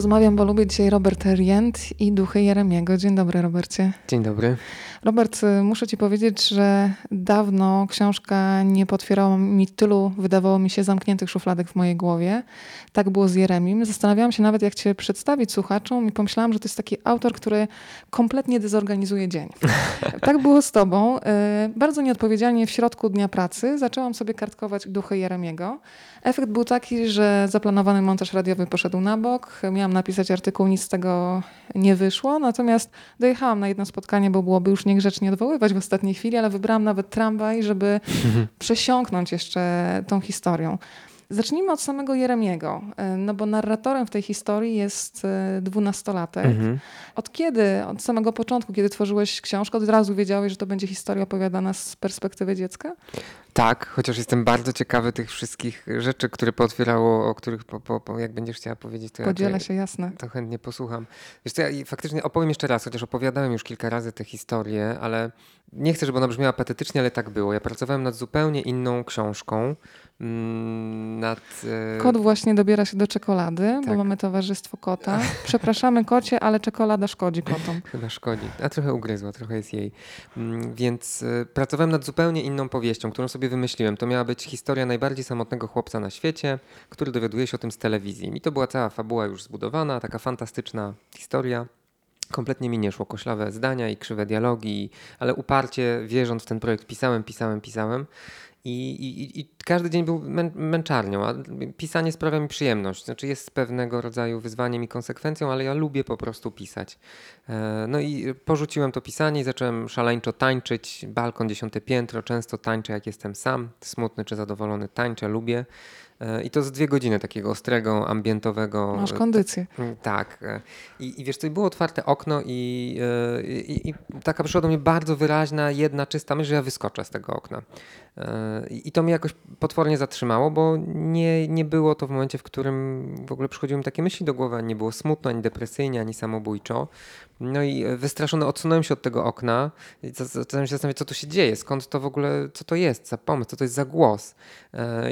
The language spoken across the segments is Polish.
rozmawiam, bo lubię dzisiaj Robert Rient i Duchy Jeremiego. Dzień dobry, Robercie. Dzień dobry. Robert, muszę ci powiedzieć, że dawno książka nie potwierała mi tylu, wydawało mi się, zamkniętych szufladek w mojej głowie. Tak było z Jeremim. Zastanawiałam się nawet, jak cię przedstawić słuchaczom i pomyślałam, że to jest taki autor, który kompletnie dezorganizuje dzień. tak było z tobą. Y, bardzo nieodpowiedzialnie w środku dnia pracy zaczęłam sobie kartkować Duchy Jeremiego. Efekt był taki, że zaplanowany montaż radiowy poszedł na bok. Miałam napisać artykuł, nic z tego nie wyszło. Natomiast dojechałam na jedno spotkanie, bo byłoby już niegrzecznie odwoływać w ostatniej chwili, ale wybrałam nawet tramwaj, żeby przesiąknąć jeszcze tą historią. Zacznijmy od samego Jeremiego, e, no bo narratorem w tej historii jest e, dwunastolatek. Mhm. Od kiedy, od samego początku, kiedy tworzyłeś książkę, od razu wiedziałeś, że to będzie historia opowiadana z perspektywy dziecka? Tak, chociaż jestem bardzo ciekawy tych wszystkich rzeczy, które pootwierało, o których po, po, po, jak będziesz chciała powiedzieć, to Podzielę ja się, jasne. To chętnie posłucham. Wiesz co, ja faktycznie opowiem jeszcze raz, chociaż opowiadałem już kilka razy tę historię, ale nie chcę, żeby ona brzmiała patetycznie, ale tak było. Ja pracowałem nad zupełnie inną książką, Mm, nad... E, Kot właśnie dobiera się do czekolady, tak. bo mamy towarzystwo kota. Przepraszamy kocie, ale czekolada szkodzi kotom. Chyba szkodzi. A trochę ugryzła, trochę jest jej. Mm, więc e, pracowałem nad zupełnie inną powieścią, którą sobie wymyśliłem. To miała być historia najbardziej samotnego chłopca na świecie, który dowiaduje się o tym z telewizji. I to była cała fabuła już zbudowana, taka fantastyczna historia. Kompletnie mi nie szło, koślawe zdania i krzywe dialogi, ale uparcie wierząc w ten projekt pisałem, pisałem, pisałem. I, i, I, każdy dzień był mę męczarnią, a pisanie sprawia mi przyjemność. Znaczy jest pewnego rodzaju wyzwaniem i konsekwencją, ale ja lubię po prostu pisać. E, no i porzuciłem to pisanie i zacząłem szaleńczo tańczyć. Balkon, dziesiąte piętro, często tańczę jak jestem sam, smutny czy zadowolony, tańczę, lubię. E, I to z dwie godziny takiego ostrego, ambientowego. Masz kondycję. Tak. E, I, i wiesz, to było otwarte okno i, e, i, i, taka przyszła do mnie bardzo wyraźna, jedna, czysta myśl, że ja wyskoczę z tego okna. I to mnie jakoś potwornie zatrzymało, bo nie, nie było to w momencie, w którym w ogóle przychodziły mi takie myśli do głowy, nie było smutno, ani depresyjnie, ani samobójczo. No i wystraszony odsunąłem się od tego okna i zacząłem się zastanawiać, co tu się dzieje, skąd to w ogóle, co to jest za pomysł, co to jest za głos.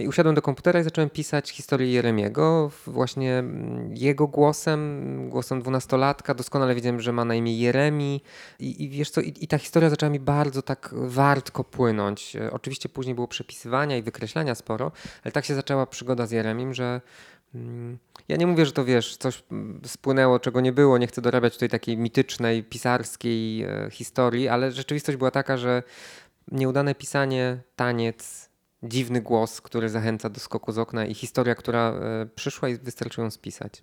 I usiadłem do komputera i zacząłem pisać historię Jeremiego właśnie mm, jego głosem, głosem dwunastolatka. Doskonale wiedziałem, że ma na imię Jeremi i, i wiesz co, i, i, ta historia zaczęła mi bardzo tak wartko płynąć. E, oczywiście później było przepisywania i wykreślania sporo, ale tak się zaczęła przygoda z Jeremim, że ja nie mówię, że to wiesz, coś mm, spłynęło, czego nie było. Nie chcę dorabiać tutaj takiej mitycznej, pisarskiej e, historii, ale rzeczywistość była taka, że nieudane pisanie, taniec, dziwny głos, który zachęca do skoku z okna i historia, która e, przyszła i wystarczy ją spisać.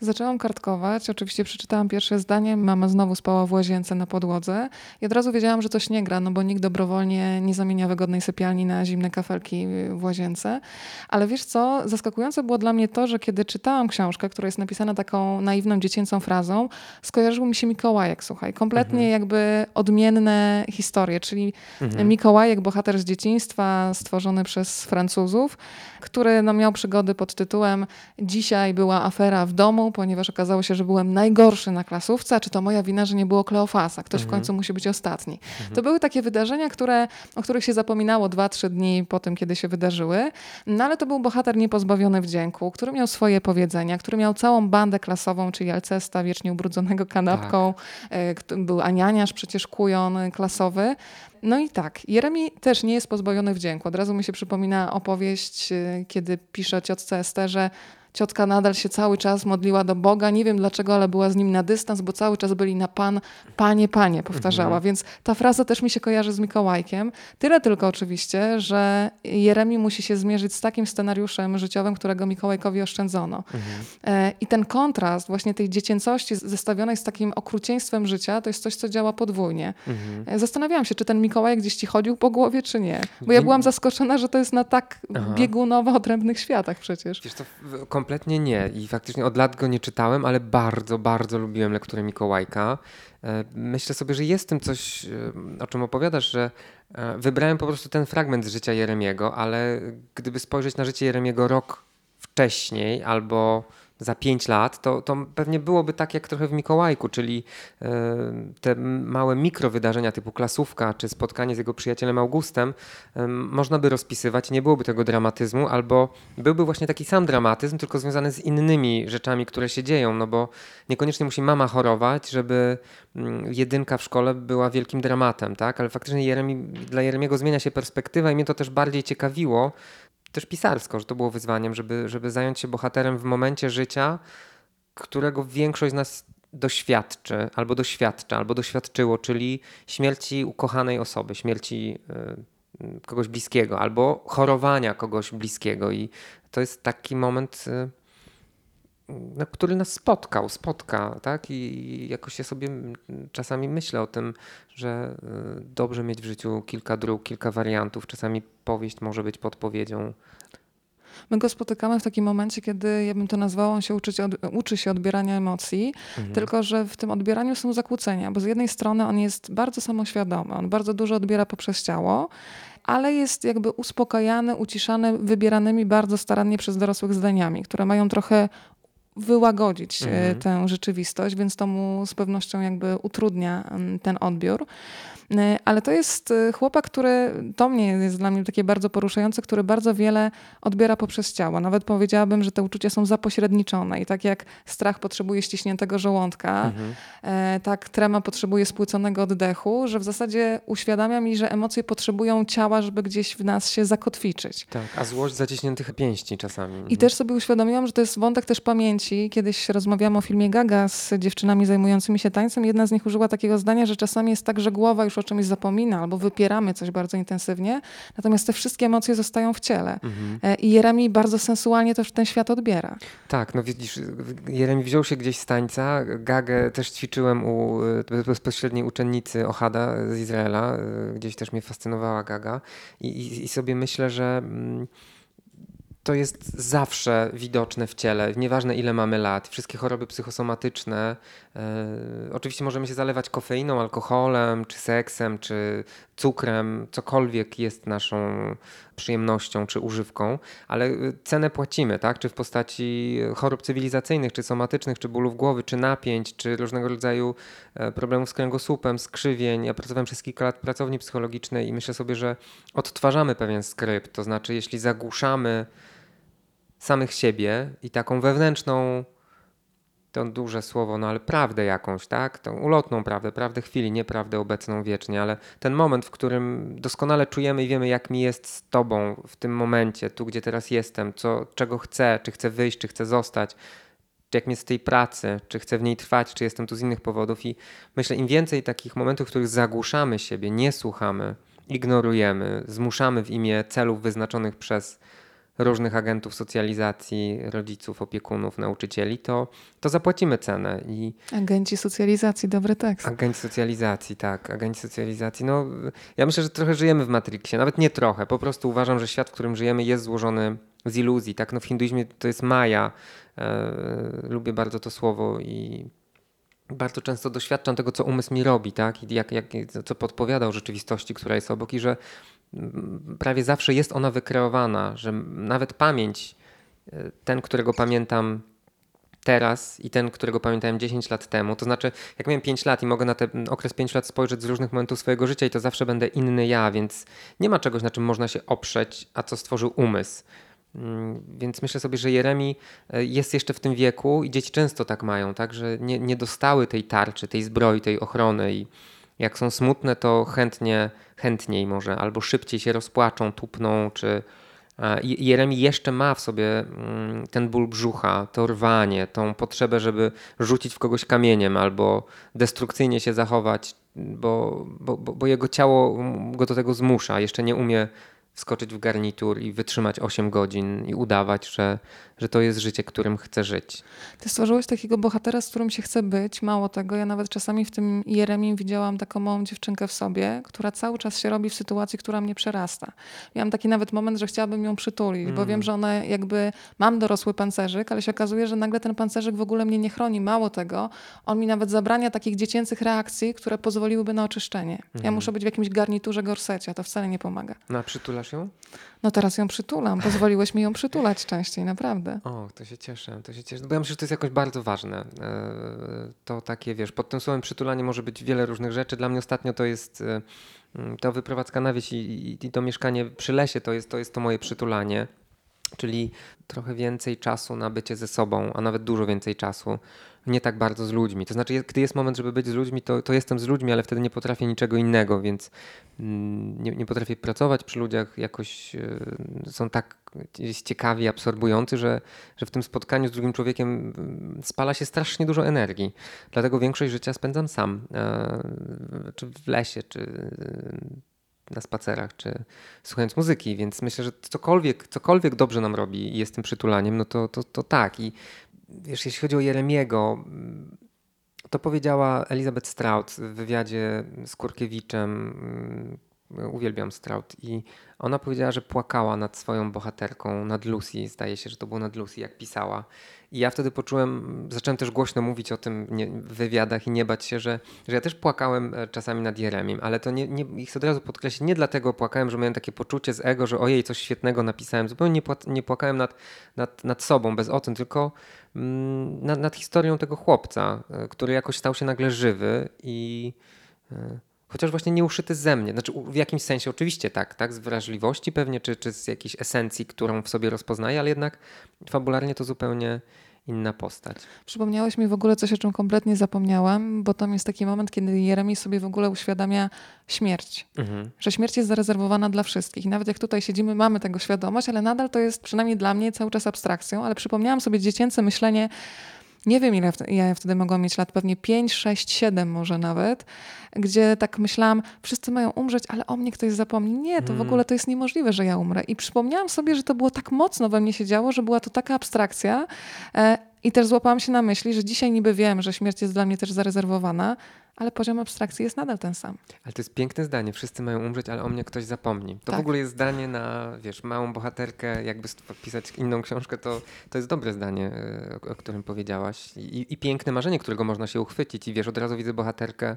Zaczęłam kartkować, oczywiście przeczytałam pierwsze zdanie, mama znowu spała w łazience na podłodze i od razu wiedziałam, że coś nie gra, no bo nikt dobrowolnie nie zamienia wygodnej sypialni na zimne kafelki w łazience. Ale wiesz co, zaskakujące było dla mnie to, że kiedy czytałam książkę, która jest napisana taką naiwną, dziecięcą frazą, skojarzył mi się Mikołajek, słuchaj, kompletnie mhm. jakby odmienne historie, czyli mhm. Mikołajek, bohater z dzieciństwa, stworzony przez Francuzów, który no, miał przygody pod tytułem Dzisiaj była afera w domu, ponieważ okazało się, że byłem najgorszy na klasówce, czy to moja wina, że nie było Kleofasa. Ktoś mhm. w końcu musi być ostatni. Mhm. To były takie wydarzenia, które, o których się zapominało dwa, trzy dni po tym, kiedy się wydarzyły. No ale to był bohater niepozbawiony wdzięku, który miał swoje powiedzenia, który miał całą bandę klasową, czyli Alcesta, wiecznie ubrudzonego kanapką. Tak. Był Anianiarz, przecież kujon klasowy. No i tak, Jeremi też nie jest pozbawiony wdzięku. Od razu mi się przypomina opowieść, y, kiedy pisze ciotce Esterze, Ciotka nadal się cały czas modliła do Boga. Nie wiem dlaczego, ale była z nim na dystans, bo cały czas byli na Pan, Panie, Panie, powtarzała. Mhm. Więc ta fraza też mi się kojarzy z Mikołajkiem. Tyle tylko oczywiście, że Jeremi musi się zmierzyć z takim scenariuszem życiowym, którego Mikołajkowi oszczędzono. Mhm. E, I ten kontrast właśnie tej dziecięcości zestawionej z takim okrucieństwem życia, to jest coś, co działa podwójnie. Mhm. E, zastanawiałam się, czy ten Mikołajek gdzieś ci chodził po głowie, czy nie. Bo ja byłam zaskoczona, że to jest na tak Aha. biegunowo odrębnych światach przecież. Wiesz, to kompletnie nie i faktycznie od lat go nie czytałem, ale bardzo, bardzo lubiłem lekturę Mikołajka. E, myślę sobie, że jest tym coś, e, o czym opowiadasz, że e, wybrałem po prostu ten fragment z życia Jeremiego, ale gdyby spojrzeć na życie Jeremiego rok wcześniej albo za pięć lat, to, to pewnie byłoby tak jak trochę w Mikołajku, czyli e, te małe mikrowydarzenia typu klasówka czy spotkanie z jego przyjacielem Augustem e, można by rozpisywać, nie byłoby tego dramatyzmu, albo byłby właśnie taki sam dramatyzm, tylko związany z innymi rzeczami, które się dzieją, no bo niekoniecznie musi mama chorować, żeby mm, jedynka w szkole była wielkim dramatem, tak? Ale faktycznie Jeremi, dla Jeremiego zmienia się perspektywa i mnie to też bardziej ciekawiło, też pisarsko, że to było wyzwaniem, żeby, żeby zająć się bohaterem w momencie życia, którego większość z nas doświadczy, albo doświadcza, albo doświadczyło, czyli śmierci ukochanej osoby, śmierci y, kogoś bliskiego, albo chorowania kogoś bliskiego. I to jest taki moment, y, no, który nas spotkał, spotka, tak? I jakoś ja sobie czasami myślę o tym, że y, dobrze mieć w życiu kilka dróg, kilka wariantów. Czasami powieść może być podpowiedzią. My go spotykamy w takim momencie, kiedy ja bym to nazwała, on się uczyć od, uczy się odbierania emocji, mhm. tylko że w tym odbieraniu są zakłócenia, bo z jednej strony on jest bardzo samoświadomy, on bardzo dużo odbiera poprzez ciało, ale jest jakby uspokajany, uciszany wybieranymi bardzo starannie przez dorosłych zdaniami, które mają trochę wyłagodzić e, mhm. tę rzeczywistość, więc to mu z pewnością jakby utrudnia mm, ten odbiór. E, ale to jest e, chłopak, który, to mnie jest dla mnie takie bardzo poruszające, który bardzo wiele odbiera poprzez ciało. Nawet powiedziałabym, że te uczucia są zapośredniczone i tak jak strach potrzebuje ściśniętego żołądka, mhm. tak trema potrzebuje spłyconego oddechu, że w zasadzie uświadamia mi, że emocje potrzebują ciała, żeby gdzieś w nas się zakotwiczyć. Tak, a złość zaciśniętych pięści czasami. I też sobie uświadomiłam, że to jest wątek też pamięci. Kiedyś rozmawiałam o filmie Gaga z dziewczynami zajmującymi się tańcem. Jedna z nich użyła takiego zdania, że czasami jest tak, że głowa już o czymś zapomina albo wypieramy coś bardzo intensywnie, natomiast te wszystkie emocje zostają w ciele. Mhm. E, I Jeremi bardzo sensualnie też ten świat odbiera. Tak, no widzisz, Jeremi wziął się gdzieś z tańca. Gagę też ćwiczyłem u e, bezpośredniej uczennicy Ohada z Izraela. E, gdzieś też mnie fascynowała Gaga. I, i, i sobie myślę, że... Mm, to jest zawsze widoczne w ciele, nieważne ile mamy lat. Wszystkie choroby psychosomatyczne. Yy, oczywiście możemy się zalewać kofeiną, alkoholem, czy seksem, czy cukrem, cokolwiek jest naszą przyjemnością czy używką, ale e, cenę płacimy, tak? Czy w postaci chorób cywilizacyjnych, czy somatycznych, czy bólów głowy, czy napięć, czy różnego rodzaju e, problemów z kręgosłupem, skrzywień. Ja pracowałem przez kilka lat w pracowni psychologicznej i myślę sobie, że odtwarzamy pewien skrypt. To znaczy, jeśli zagłuszamy samych siebie i taką wewnętrzną, to duże słowo, no ale prawdę jakąś, tak? Tą ulotną prawdę, prawdę chwili, nie prawdę obecną wiecznie, ale ten moment, w którym doskonale czujemy i wiemy, jak mi jest z Tobą w tym momencie, tu gdzie teraz jestem, co, czego chcę, czy chcę wyjść, czy chcę zostać, czy jak jest z tej pracy, czy chcę w niej trwać, czy jestem tu z innych powodów. I myślę, im więcej takich momentów, w których zagłuszamy siebie, nie słuchamy, ignorujemy, zmuszamy w imię celów wyznaczonych przez różnych agentów socjalizacji, rodziców, opiekunów, nauczycieli, to, to zapłacimy cenę. I Agenci socjalizacji, dobry tekst. Agenci socjalizacji, tak. Agenci socjalizacji. No, ja myślę, że trochę żyjemy w Matrixie. Nawet nie trochę. Po prostu uważam, że świat, w którym żyjemy jest złożony z iluzji. Tak? No, w hinduizmie to jest maja. E, lubię bardzo to słowo i bardzo często doświadczam tego, co umysł mi robi, tak? I jak, jak, co podpowiada o rzeczywistości, która jest obok i że prawie zawsze jest ona wykreowana, że nawet pamięć, e, ten, którego pamiętam teraz i ten, którego pamiętałem 10 lat temu. To znaczy, jak miałem 5 lat i mogę na ten okres 5 lat spojrzeć z różnych momentów swojego życia i to zawsze będę inny ja, więc nie ma czegoś, na czym można się oprzeć, a co stworzył umysł. Mm, więc myślę sobie, że Jeremi e, jest jeszcze w tym wieku i dzieci często tak mają, tak, że nie, nie dostały tej tarczy, tej zbroi, tej ochrony i jak są smutne, to chętnie, chętniej może albo szybciej się rozpłaczą, tupną, czy Jeremi jeszcze ma w sobie mm, ten ból brzucha, to rwanie, tą potrzebę, żeby rzucić w kogoś kamieniem albo destrukcyjnie się zachować, bo, bo, bo jego ciało go do tego zmusza. Jeszcze nie umie wskoczyć w garnitur i wytrzymać 8 godzin i udawać, że, że to jest życie, którym chcę żyć. Ty stworzyłeś takiego bohatera, z którym się chce być. Mało tego, ja nawet czasami w tym Jeremim widziałam taką małą dziewczynkę w sobie, która cały czas się robi w sytuacji, która mnie przerasta. Miałam taki nawet moment, że chciałabym ją przytulić, mm. bo wiem, że ona jakby, mam dorosły pancerzyk, ale się okazuje, że nagle ten pancerzyk w ogóle mnie nie chroni. Mało tego, on mi nawet zabrania takich dziecięcych reakcji, które pozwoliłyby na oczyszczenie. Mm. Ja muszę być w jakimś garniturze gorsecie, a to wcale nie pomaga. No, przytulasz przytulasz ją? No teraz ją przytulam. Pozwoliłeś mi ją przytulać częściej, naprawdę. O, to się cieszę, to się cieszę. Bo ja myślę, że to jest jakoś bardzo ważne. E, to takie, wiesz, pod tym słowem przytulanie może być wiele różnych rzeczy. Dla mnie ostatnio to jest e, to wyprowadzka na wieś i, i, i to mieszkanie przy lesie, to jest to, jest to moje przytulanie. Czyli trochę więcej czasu na bycie ze sobą, a nawet dużo więcej czasu nie tak bardzo z ludźmi. To znaczy, gdy jest moment, żeby być z ludźmi, to, to jestem z ludźmi, ale wtedy nie potrafię niczego innego, więc mm, nie, nie potrafię pracować przy ludziach, jakoś y, są tak ciekawi, absorbujący, że, że w tym spotkaniu z drugim człowiekiem mm, spala się strasznie dużo energii. Dlatego większość życia spędzam sam, e, czy w lesie, czy na spacerach, czy słuchając muzyki, więc myślę, że cokolwiek, cokolwiek dobrze nam robi i jest tym przytulaniem, no to, to, to tak. I jeśli chodzi o Jeremiego, to powiedziała Elizabeth Strout w wywiadzie z Kurkiewiczem. Uwielbiam Strout i ona powiedziała, że płakała nad swoją bohaterką, nad Lucy. Zdaje się, że to było nad Lucy, jak pisała. I ja wtedy poczułem, zacząłem też głośno mówić o tym w wywiadach i nie bać się, że, że ja też płakałem e, czasami nad Jeremim, ale to nie, nie, chcę od razu podkreślić, nie dlatego płakałem, że miałem takie poczucie z ego, że ojej, coś świetnego napisałem. Zupełnie nie, pła, nie płakałem nad, nad, nad sobą, bez o tym, tylko mm, nad, nad historią tego chłopca, e, który jakoś stał się nagle żywy i e, chociaż właśnie nie uszyty ze mnie. Znaczy w jakimś sensie oczywiście tak, tak, z wrażliwości pewnie, czy, czy z jakiejś esencji, którą w sobie rozpoznaję, ale jednak fabularnie to zupełnie inna postać. Przypomniałeś mi w ogóle coś, o czym kompletnie zapomniałam, bo tam jest taki moment, kiedy Jeremi sobie w ogóle uświadamia śmierć. Mhm. Że śmierć jest zarezerwowana dla wszystkich. I nawet jak tutaj siedzimy, mamy tego świadomość, ale nadal to jest przynajmniej dla mnie cały czas abstrakcją, ale przypomniałam sobie dziecięce myślenie nie wiem ile ja wtedy mogłam mieć lat, pewnie 5, 6, 7 może nawet, gdzie tak myślałam, wszyscy mają umrzeć, ale o mnie ktoś zapomni. Nie, to w hmm. ogóle to jest niemożliwe, że ja umrę. I przypomniałam sobie, że to było tak mocno we mnie się działo, że była to taka abstrakcja. I też złapałam się na myśli, że dzisiaj niby wiem, że śmierć jest dla mnie też zarezerwowana, ale poziom abstrakcji jest nadal ten sam. Ale to jest piękne zdanie. Wszyscy mają umrzeć, ale o mnie ktoś zapomni. To tak. w ogóle jest zdanie na, wiesz, małą bohaterkę, jakby pisać inną książkę, to, to jest dobre zdanie, e, o, o którym powiedziałaś. I, I piękne marzenie, którego można się uchwycić. I wiesz, od razu widzę bohaterkę,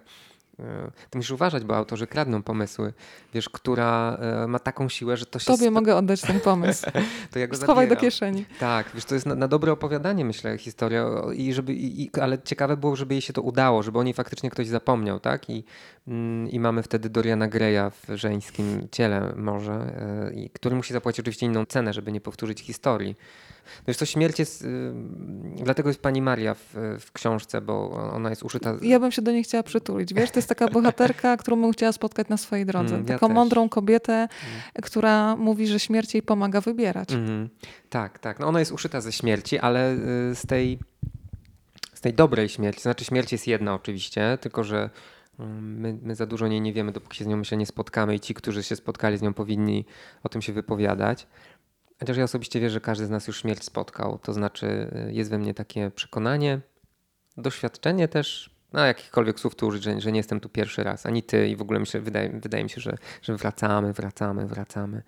E, ty musisz uważać, bo autorzy kradną pomysły, wiesz, która e, ma taką siłę, że to się... Tobie mogę oddać ten pomysł. to ja go Schowaj zabieram. do kieszeni. Tak, wiesz, to jest na, na dobre opowiadanie, myślę, historia, i żeby, i, ale ciekawe było, żeby jej się to udało, żeby o niej faktycznie ktoś zapomniał, tak? I, mm, i mamy wtedy Doriana Greya w żeńskim ciele może, e, i, który musi zapłacić oczywiście inną cenę, żeby nie powtórzyć historii. Wiesz co, śmierć jest, y, dlatego jest pani Maria w, w, książce, bo ona jest uszyta. Ja bym się do niej chciała przytulić. Wiesz, to jest taka bohaterka, którą bym chciała spotkać na swojej drodze. Mm, ja Taką też. mądrą kobietę, mm. która mówi, że śmierć jej pomaga wybierać. Mm. Tak, tak. No ona jest uszyta ze śmierci, ale y, z tej, z tej dobrej śmierci. Znaczy śmierć jest jedna oczywiście, tylko że mm, My, my, za dużo niej nie wiemy, dopóki się z nią myślę nie spotkamy i ci, którzy się spotkali z nią powinni o tym się wypowiadać. Chociaż ja osobiście wierzę, że każdy z nas już śmierć spotkał. To znaczy, y, jest we mnie takie przekonanie, doświadczenie też, no jakichkolwiek słów tu użyć, że, że, nie jestem tu pierwszy raz, ani ty i w ogóle myślę, wydaje, wydaje mi się, że, że wracamy, wracamy, wracamy.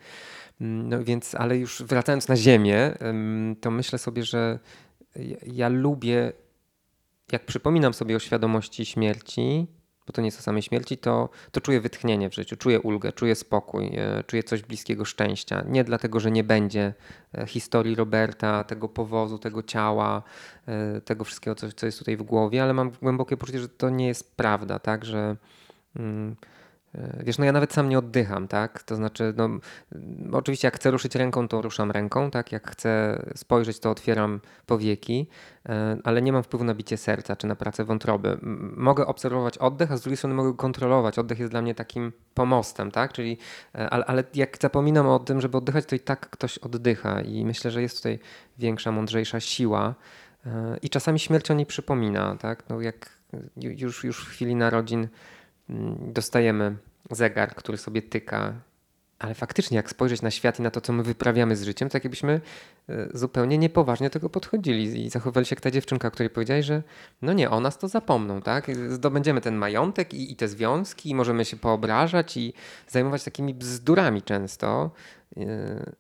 Mm, no więc, ale już wracając na ziemię, to myślę sobie, że ja, ja lubię, jak przypominam sobie o świadomości śmierci, bo to nie jest o samej śmierci, to, to czuję wytchnienie w życiu, czuję ulgę, czuję spokój, e, czuję coś bliskiego szczęścia. Nie dlatego, że nie będzie e, historii Roberta, tego powozu, tego ciała, e, tego wszystkiego, co, co jest tutaj w głowie, ale mam głębokie poczucie, że to nie jest prawda, tak, że. Mm, wiesz, no ja nawet sam nie oddycham, tak? To znaczy, no, oczywiście jak chcę ruszyć ręką, to ruszam ręką, tak? Jak chcę spojrzeć, to otwieram powieki, e, ale nie mam wpływu na bicie serca czy na pracę wątroby. Mogę obserwować oddech, a z drugiej strony mogę kontrolować. Oddech jest dla mnie takim pomostem, tak? Czyli, e, ale, ale jak zapominam o tym, żeby oddychać, to i tak ktoś oddycha i myślę, że jest tutaj większa, mądrzejsza siła i czasami śmierć o niej przypomina, tak? No jak już, już w chwili narodzin dostajemy zegar, który sobie tyka, ale faktycznie, jak spojrzeć na świat i na to, co my wyprawiamy z życiem, to jakbyśmy e, zupełnie niepoważnie do tego podchodzili i zachowali się jak ta dziewczynka, której powiedziałeś, że no nie, o nas to zapomną, tak? Zdobędziemy ten majątek i, i te związki, i możemy się poobrażać i zajmować takimi bzdurami często yy,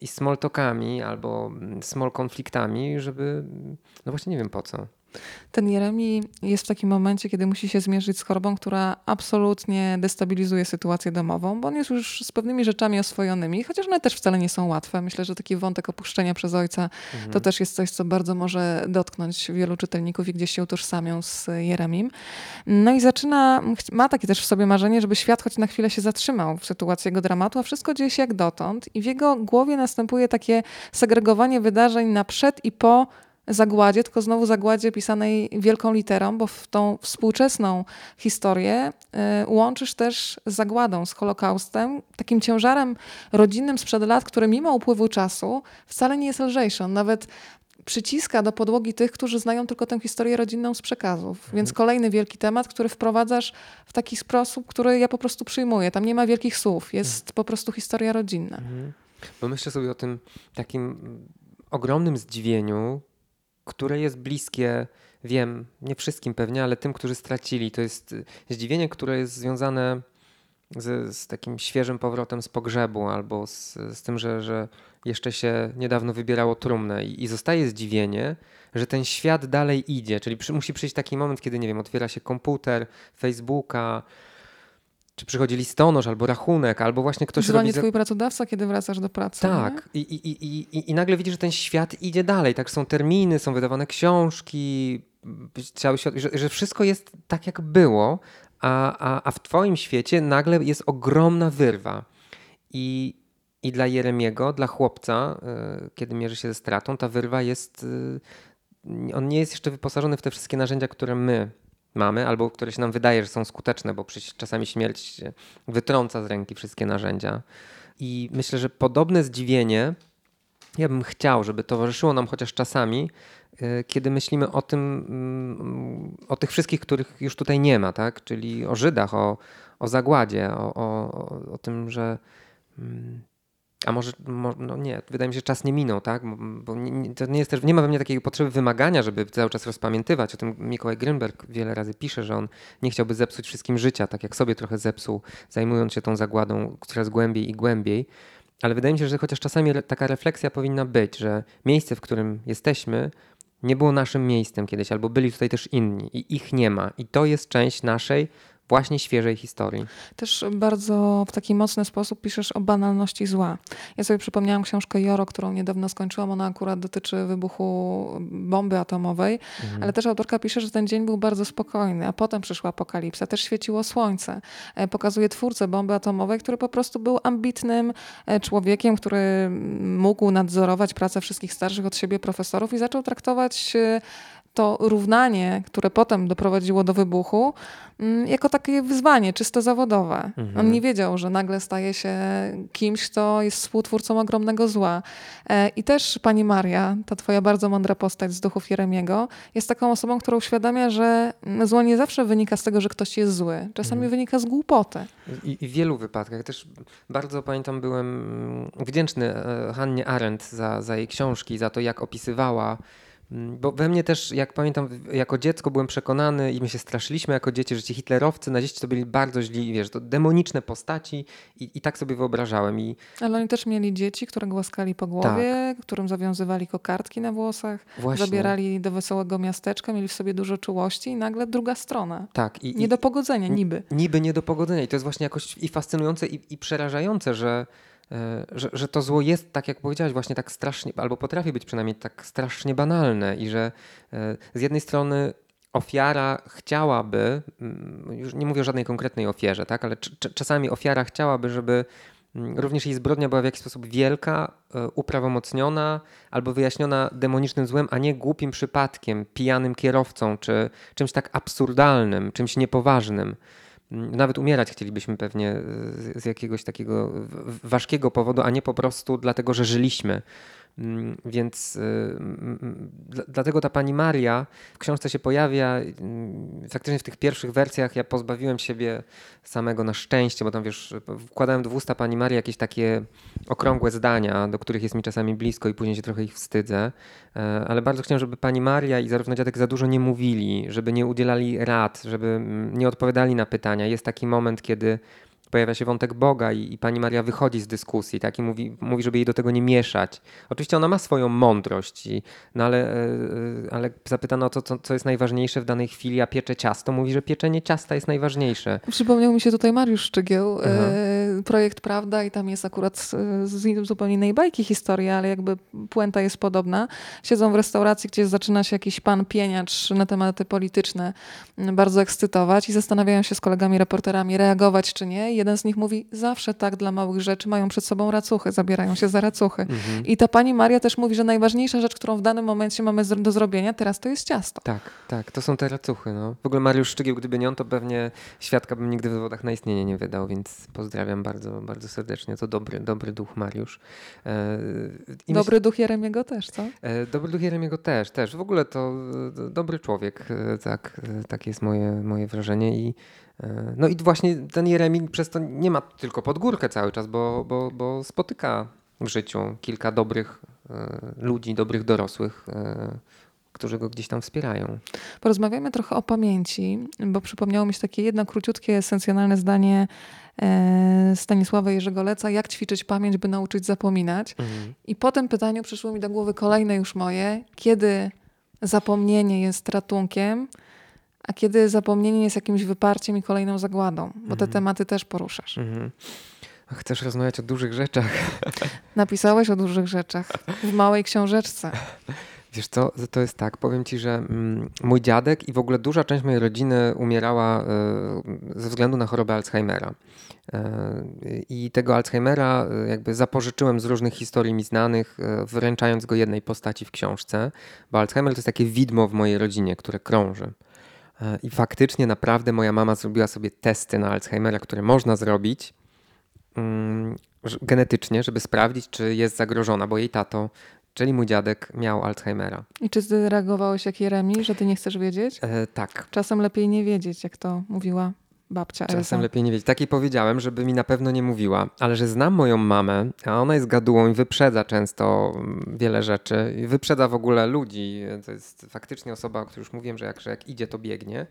i small talkami albo mm, small konfliktami, żeby, no właśnie nie wiem po co. Ten Jeremi jest w takim momencie, kiedy musi się zmierzyć z chorobą, która absolutnie destabilizuje sytuację domową, bo on jest już z pewnymi rzeczami oswojonymi, chociaż one też wcale nie są łatwe. Myślę, że taki wątek opuszczenia przez ojca mhm. to też jest coś, co bardzo może dotknąć wielu czytelników i gdzieś się utożsamią z Jeremim. No i zaczyna, ma takie też w sobie marzenie, żeby świat choć na chwilę się zatrzymał w sytuacji jego dramatu, a wszystko dzieje się jak dotąd i w jego głowie następuje takie segregowanie wydarzeń na przed i po zagładzie, tylko znowu zagładzie pisanej wielką literą, bo w tą współczesną historię y, łączysz też z zagładą, z Holokaustem, takim ciężarem rodzinnym sprzed lat, który mimo upływu czasu wcale nie jest lżejszy. On nawet przyciska do podłogi tych, którzy znają tylko tę historię rodzinną z przekazów. Mhm. Więc kolejny wielki temat, który wprowadzasz w taki sposób, który ja po prostu przyjmuję. Tam nie ma wielkich słów, jest mhm. po prostu historia rodzinna. Mhm. Bo myślę sobie o tym takim ogromnym zdziwieniu, które jest bliskie, wiem, nie wszystkim pewnie, ale tym, którzy stracili. To jest zdziwienie, które jest związane z, z takim świeżym powrotem z pogrzebu albo z, z tym, że, że jeszcze się niedawno wybierało trumnę i, i zostaje zdziwienie, że ten świat dalej idzie. Czyli przy, musi przyjść taki moment, kiedy, nie wiem, otwiera się komputer, Facebooka, czy przychodzi listonosz, albo rachunek, albo właśnie ktoś Dzwoni robi... twój pracodawca, kiedy wracasz do pracy. Tak. I, i, i, i, I nagle widzisz, że ten świat idzie dalej. Tak, są terminy, są wydawane książki, cały świat, że, że wszystko jest tak, jak było, a, a, a w twoim świecie nagle jest ogromna wyrwa. I, i dla Jeremiego, dla chłopca, y, kiedy mierzy się ze stratą, ta wyrwa jest... Y, on nie jest jeszcze wyposażony w te wszystkie narzędzia, które my mamy, albo które się nam wydaje, że są skuteczne, bo przecież czasami śmierć wytrąca z ręki wszystkie narzędzia. I myślę, że podobne zdziwienie ja bym chciał, żeby towarzyszyło nam chociaż czasami, y, kiedy myślimy o tym, mm, o tych wszystkich, których już tutaj nie ma, tak? czyli o Żydach, o, o zagładzie, o, o, o tym, że mm, a może, no nie, wydaje mi się, że czas nie minął, tak? Bo nie, to nie jest też, nie ma we mnie takiej potrzeby wymagania, żeby cały czas rozpamiętywać. O tym Mikołaj Grünberg wiele razy pisze, że on nie chciałby zepsuć wszystkim życia, tak jak sobie trochę zepsuł, zajmując się tą zagładą coraz głębiej i głębiej. Ale wydaje mi się, że chociaż czasami taka refleksja powinna być, że miejsce, w którym jesteśmy, nie było naszym miejscem kiedyś, albo byli tutaj też inni i ich nie ma. I to jest część naszej właśnie świeżej historii. Też bardzo w taki mocny sposób piszesz o banalności zła. Ja sobie przypomniałam książkę Joro, którą niedawno skończyłam. Ona akurat dotyczy wybuchu bomby atomowej, mhm. ale też autorka pisze, że ten dzień był bardzo spokojny, a potem przyszła apokalipsa. Też świeciło słońce. E, pokazuje twórcę bomby atomowej, który po prostu był ambitnym e, człowiekiem, który mógł nadzorować pracę wszystkich starszych od siebie profesorów i zaczął traktować e, to równanie, które potem doprowadziło do wybuchu, mm, jako takie wyzwanie czysto zawodowe. Mhm. On nie wiedział, że nagle staje się kimś, kto jest współtwórcą ogromnego zła. E, I też pani Maria, ta twoja bardzo mądra postać z duchów Jeremiego, jest taką osobą, która uświadamia, że zło nie zawsze wynika z tego, że ktoś jest zły. Czasami mhm. wynika z głupoty. I, I, w wielu wypadkach. Też bardzo pamiętam, byłem wdzięczny e, Hannie Arendt za, za jej książki, za to, jak opisywała Mm, bo we mnie też, jak pamiętam, jako dziecko byłem przekonany i my się straszyliśmy jako dzieci, że ci hitlerowcy naziści to byli bardzo źli, wiesz, to demoniczne postaci i, i tak sobie wyobrażałem. I... Ale oni też mieli dzieci, które głaskali po głowie, tak. którym zawiązywali kokardki na włosach, Właśnie. zabierali do wesołego miasteczka, mieli w sobie dużo czułości i nagle druga strona. Tak. I, nie do pogodzenia, niby. Niby nie do pogodzenia i to jest właśnie jakoś i fascynujące i, i przerażające, że że, że to zło jest, tak jak powiedziałeś, właśnie tak strasznie, albo potrafi być przynajmniej tak strasznie banalne i że e, z jednej strony ofiara chciałaby, mm, już nie mówię o żadnej konkretnej ofierze, tak, ale czasami ofiara chciałaby, żeby mm, również jej zbrodnia była w jakiś sposób wielka, e, uprawomocniona albo wyjaśniona demonicznym złem, a nie głupim przypadkiem, pijanym kierowcą czy czymś tak absurdalnym, czymś niepoważnym. Nawet umierać chcielibyśmy pewnie z jakiegoś takiego ważkiego powodu, a nie po prostu dlatego, że żyliśmy. Mm, więc y, dlatego ta pani Maria w książce się pojawia. Mm, faktycznie w tych pierwszych wersjach ja pozbawiłem siebie samego na szczęście, bo tam wiesz, wkładałem do usta pani Marii jakieś takie okrągłe zdania, do których jest mi czasami blisko i później się trochę ich wstydzę. E, ale bardzo chciałem, żeby pani Maria i zarówno dziadek za dużo nie mówili, żeby nie udzielali rad, żeby mm, nie odpowiadali na pytania. Jest taki moment, kiedy pojawia się wątek Boga i, i, pani Maria wychodzi z dyskusji tak, i mówi, mówi, żeby jej do tego nie mieszać. Oczywiście ona ma swoją mądrość, i, no ale, e, ale zapytano o to, co, co jest najważniejsze w danej chwili, a piecze ciasto. Mówi, że pieczenie ciasta jest najważniejsze. Przypomniał mi się tutaj Mariusz Szczygieł, e, projekt Prawda i tam jest akurat z zupełnie innej bajki historia, ale jakby puenta jest podobna. Siedzą w restauracji, gdzie zaczyna się jakiś pan pieniacz na tematy polityczne bardzo ekscytować i zastanawiają się z kolegami reporterami reagować czy nie jeden z nich mówi, zawsze tak dla małych rzeczy mają przed sobą racuchy, zabierają się za racuchy. Mhm. I ta pani Maria też mówi, że najważniejsza rzecz, którą w danym momencie mamy do zrobienia teraz, to jest ciasto. Tak, tak, to są te racuchy. No. W ogóle Mariusz Szczygieł, gdyby nie on, to pewnie świadka bym nigdy w wywodach na istnienie nie wydał, więc pozdrawiam bardzo, bardzo serdecznie. To dobry, dobry duch Mariusz. E, dobry myśl... duch Jeremiego też, co? E, dobry duch Jeremiego też, też. W ogóle to e, dobry człowiek, tak, takie jest moje, moje wrażenie i no i właśnie ten Jeremi przez to nie ma tylko pod górkę cały czas, bo, bo, bo spotyka w życiu kilka dobrych ludzi, dobrych dorosłych, którzy go gdzieś tam wspierają. Porozmawiamy trochę o pamięci, bo przypomniało mi się takie jedno króciutkie, esencjonalne zdanie Stanisława Jerzego Leca, jak ćwiczyć pamięć, by nauczyć zapominać. Mhm. I po tym pytaniu przyszło mi do głowy kolejne już moje, kiedy zapomnienie jest ratunkiem, a kiedy zapomnienie jest jakimś wyparciem i kolejną zagładą, bo te mhm. tematy też poruszasz. Mhm. Chcesz rozmawiać o dużych rzeczach. Napisałeś o dużych rzeczach w małej książeczce. Wiesz co, to jest tak, powiem ci, że mm, mój dziadek i w ogóle duża część mojej rodziny umierała y, ze względu na chorobę Alzheimera. I tego Alzheimera y, jakby zapożyczyłem z różnych historii mi znanych, wręczając go jednej postaci w książce, bo Alzheimer to jest takie widmo w mojej rodzinie, które krąży. E, I faktycznie naprawdę moja mama zrobiła sobie testy na Alzheimera, które można zrobić mm, genetycznie, żeby sprawdzić, czy jest zagrożona, bo jej tato, czyli mój dziadek, miał Alzheimera. I czy ty reagowałeś jak Jeremi, że ty nie chcesz wiedzieć? E, tak. Czasem lepiej nie wiedzieć, jak to mówiła babcia Czasem Elsa. lepiej nie wiedzieć. Takiej powiedziałem, żeby mi na pewno nie mówiła, ale że znam moją mamę, a ona jest gadułą i wyprzedza często mm, wiele rzeczy. I wyprzedza w ogóle ludzi. To jest faktycznie osoba, o której już mówiłem, że jak, że jak idzie, to biegnie.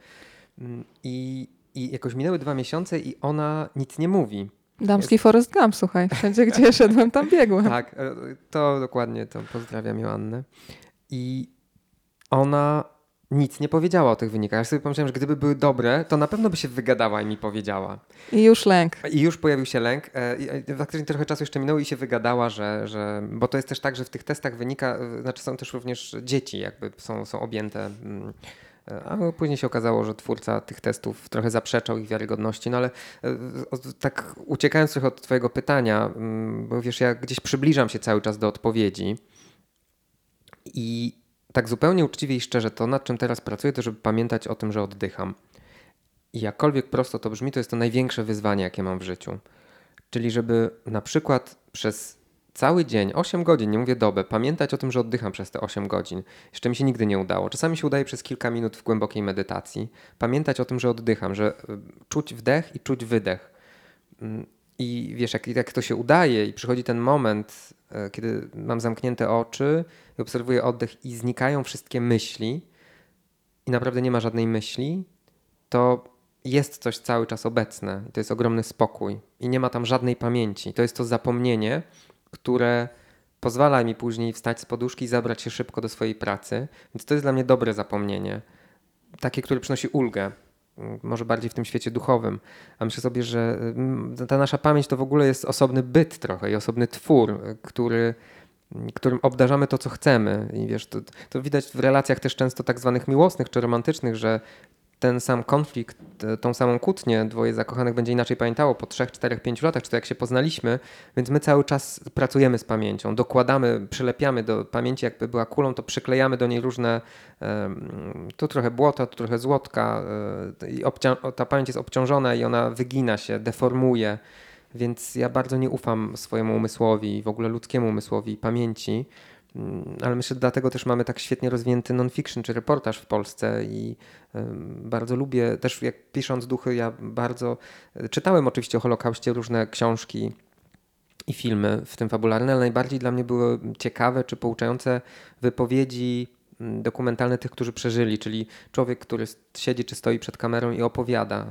Mm, I, I jakoś minęły dwa miesiące i ona nic nie mówi. Damski jest... Forest Gump, słuchaj. Wszędzie, gdzie szedłem, tam biegłem. Tak, e, to dokładnie, to pozdrawiam Joannę. I ona nic nie powiedziała o tych wynikach. Ja sobie pomyślałem, że gdyby były dobre, to na pewno by się wygadała i mi powiedziała. I już lęk. I już pojawił się lęk. E, faktycznie trochę czasu jeszcze minęło i się wygadała, że, że... Bo to jest też tak, że w tych testach wynika... E, znaczy są też również dzieci jakby są, są objęte... Mm, e, a później się okazało, że twórca tych testów trochę zaprzeczał ich wiarygodności. No ale tak uciekając trochę od twojego pytania, mm, bo wiesz, ja gdzieś przybliżam się cały czas do odpowiedzi i tak zupełnie uczciwie i szczerze, to nad czym teraz pracuję, to żeby pamiętać o tym, że oddycham. I jakkolwiek prosto to brzmi, to jest to największe wyzwanie, jakie mam w życiu. Czyli żeby na przykład przez cały dzień, 8 godzin, nie mówię dobę, pamiętać o tym, że oddycham przez te 8 godzin. Jeszcze mi się nigdy nie udało. Czasami się udaje przez kilka minut w głębokiej medytacji. Pamiętać o tym, że oddycham, że y, czuć wdech i czuć wydech. I wiesz, jak, jak to się udaje i przychodzi ten moment, e, kiedy mam zamknięte oczy i obserwuję oddech i znikają wszystkie myśli i naprawdę nie ma żadnej myśli, to jest coś cały czas obecne. To jest ogromny spokój i nie ma tam żadnej pamięci. To jest to zapomnienie, które pozwala mi później wstać z poduszki i zabrać się szybko do swojej pracy. Więc to jest dla mnie dobre zapomnienie. Takie, które przynosi ulgę może bardziej w tym świecie duchowym. A myślę sobie, że mm, ta nasza pamięć to w ogóle jest osobny byt trochę i osobny twór, który, którym obdarzamy to, co chcemy. I wiesz, to, to widać w relacjach też często tak zwanych miłosnych czy romantycznych, że ten sam konflikt, tą samą kłótnię dwoje zakochanych będzie inaczej pamiętało po 3, 4, 5 latach, czy to jak się poznaliśmy, więc my cały czas pracujemy z pamięcią, dokładamy, przylepiamy do pamięci, jakby była kulą, to przyklejamy do niej różne, tu trochę błota, tu trochę złotka e, i ta pamięć jest obciążona i ona wygina się, deformuje, więc ja bardzo nie ufam swojemu umysłowi, w ogóle ludzkiemu umysłowi pamięci, Mm, ale myślę, że dlatego też mamy tak świetnie rozwinięty non-fiction czy reportaż w Polsce i bardzo lubię, też jak pisząc duchy, ja bardzo e, czytałem oczywiście o Holokauście różne książki i filmy, w tym fabularne, ale najbardziej dla mnie były ciekawe czy pouczające wypowiedzi mm, dokumentalny tych, którzy przeżyli, czyli człowiek, który siedzi czy stoi przed kamerą i opowiada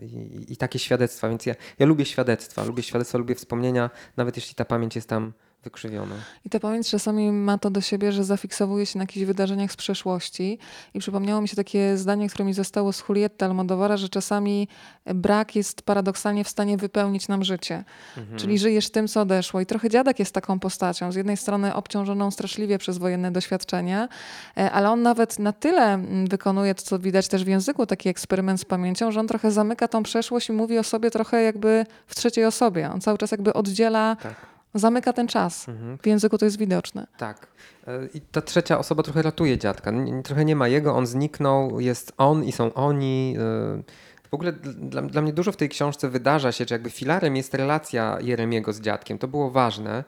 e, i, i takie świadectwa. Więc ja, ja lubię świadectwa, lubię świadectwa, lubię wspomnienia, nawet jeśli ta pamięć jest tam wykrzywione. I ta pamięć czasami ma to do siebie, że zafiksowuje się na jakichś wydarzeniach z przeszłości. I przypomniało mi się takie zdanie, które mi zostało z Julietta Almodovara, że czasami brak jest paradoksalnie w stanie wypełnić nam życie. Mhm. Czyli żyjesz tym, co odeszło. I trochę dziadek jest taką postacią. Z jednej strony obciążoną straszliwie przez wojenne doświadczenia, e, ale on nawet na tyle wykonuje to, co widać też w języku, taki eksperyment z pamięcią, że on trochę zamyka tą przeszłość i mówi o sobie trochę jakby w trzeciej osobie. On cały czas jakby oddziela tak zamyka ten czas. Mhm. W języku to jest widoczne. Tak. E, I ta trzecia osoba trochę ratuje dziadka. Trochę nie ma jego, on zniknął, jest on i są oni. E, w ogóle dla, dla mnie dużo w tej książce wydarza się, że jakby filarem jest relacja Jeremiego z dziadkiem. To było ważne,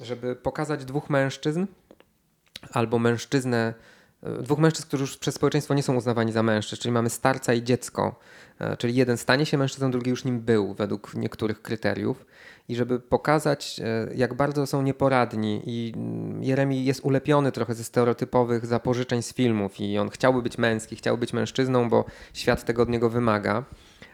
żeby pokazać dwóch mężczyzn albo mężczyznę, e, dwóch mężczyzn, którzy już przez społeczeństwo nie są uznawani za mężczyzn, czyli mamy starca i dziecko. Czyli jeden stanie się mężczyzną, drugi już nim był według niektórych kryteriów i żeby pokazać, e, jak bardzo są nieporadni. I mm, Jeremi jest ulepiony trochę ze stereotypowych zapożyczeń z filmów i on chciałby być męski, chciałby być mężczyzną, bo świat tego od niego wymaga.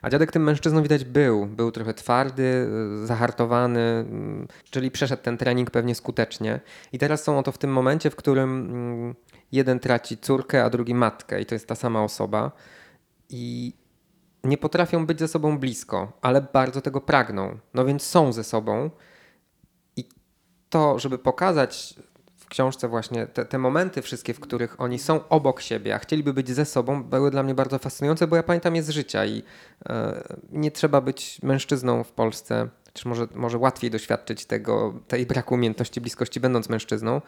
A dziadek tym mężczyzną widać był. Był trochę twardy, e, zahartowany, mm, czyli przeszedł ten trening pewnie skutecznie. I teraz są oto w tym momencie, w którym mm, jeden traci córkę, a drugi matkę, i to jest ta sama osoba. I nie potrafią być ze sobą blisko, ale bardzo tego pragną. No więc są ze sobą. I to, żeby pokazać w książce właśnie te, te, momenty wszystkie, w których oni są obok siebie, a chcieliby być ze sobą, były dla mnie bardzo fascynujące, bo ja pamiętam je z życia i e, nie trzeba być mężczyzną w Polsce czy może, może łatwiej doświadczyć tego, tej braku umiejętności bliskości będąc mężczyzną,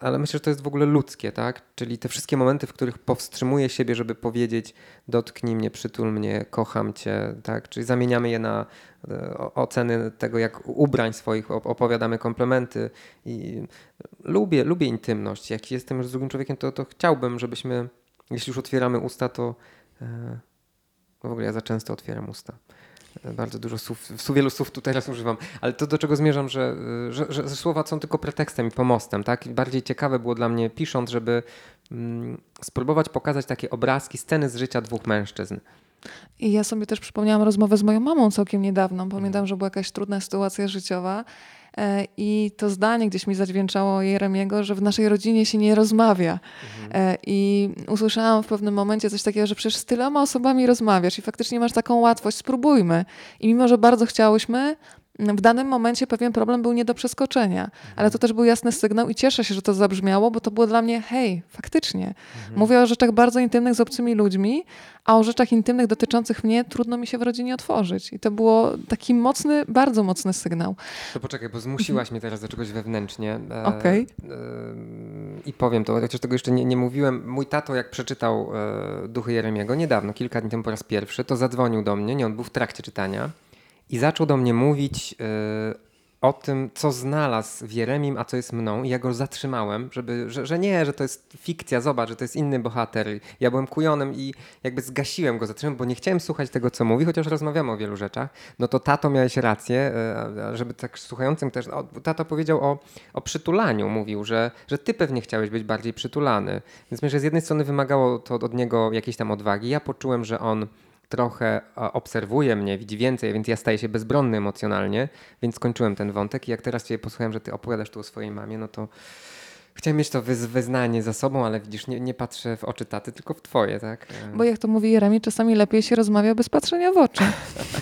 ale myślę, że to jest w ogóle ludzkie, tak? Czyli te wszystkie momenty, w których powstrzymuję siebie, żeby powiedzieć dotknij mnie, przytul mnie, kocham cię, tak? Czyli zamieniamy je na e, oceny tego, jak ubrań swoich opowiadamy komplementy i lubię, lubię intymność. Jak jestem już z drugim człowiekiem, to, to chciałbym, żebyśmy, jeśli już otwieramy usta, to e, w ogóle ja za często otwieram usta. Bardzo dużo słów, wielu słów tu teraz używam, ale to do czego zmierzam, że, że, że, słowa są tylko pretekstem i pomostem. Tak? Bardziej ciekawe było dla mnie pisząc, żeby mm, spróbować pokazać takie obrazki, sceny z życia dwóch mężczyzn. I ja sobie też przypomniałam rozmowę z moją mamą całkiem niedawno. Pamiętam, że była jakaś trudna sytuacja życiowa I to zdanie gdzieś mi zadźwięczało Jeremiego, że w naszej rodzinie się nie rozmawia. Mhm. E, I usłyszałam w pewnym momencie coś takiego, że przecież z tyloma osobami rozmawiasz i faktycznie masz taką łatwość, spróbujmy. I mimo, że bardzo chciałyśmy, w danym momencie pewien problem był nie do przeskoczenia, ale to też był jasny sygnał i cieszę się, że to zabrzmiało, bo to było dla mnie, hej, faktycznie. Mhm. Mówię o rzeczach bardzo intymnych z obcymi ludźmi, a o rzeczach intymnych dotyczących mnie trudno mi się w rodzinie otworzyć. I to było taki mocny, bardzo mocny sygnał. To poczekaj, bo zmusiłaś mnie teraz do czegoś wewnętrznie. E, Okej. Okay. E, I powiem to, chociaż tego jeszcze nie, nie mówiłem. Mój tato, jak przeczytał e, Duchy Jeremiego niedawno, kilka dni temu po raz pierwszy, to zadzwonił do mnie, nie, on był w trakcie czytania i zaczął do mnie mówić yy, o tym, co znalazł w Jeremim, a co jest mną. I ja go zatrzymałem, żeby, że, że, nie, że to jest fikcja, zobacz, że to jest inny bohater. Ja byłem kujonem i jakby zgasiłem go, zatrzymałem, bo nie chciałem słuchać tego, co mówi, chociaż rozmawiamy o wielu rzeczach. No to tato miałeś rację, yy, żeby tak słuchającym też, o, tato powiedział o, o przytulaniu, mówił, że, że ty pewnie chciałeś być bardziej przytulany. Więc myślę, że z jednej strony wymagało to od niego jakiejś tam odwagi. Ja poczułem, że on trochę obserwuje mnie, widzi więcej, więc ja staję się bezbronny emocjonalnie, więc skończyłem ten wątek i jak teraz cię posłuchałem, że ty opowiadasz tu o swojej mamie, no to Chciałem mieć to wyznanie za sobą, ale widzisz, nie, nie patrzę w oczy taty, tylko w twoje, tak? Bo jak to mówi Jeremi, czasami lepiej się rozmawia bez patrzenia w oczy.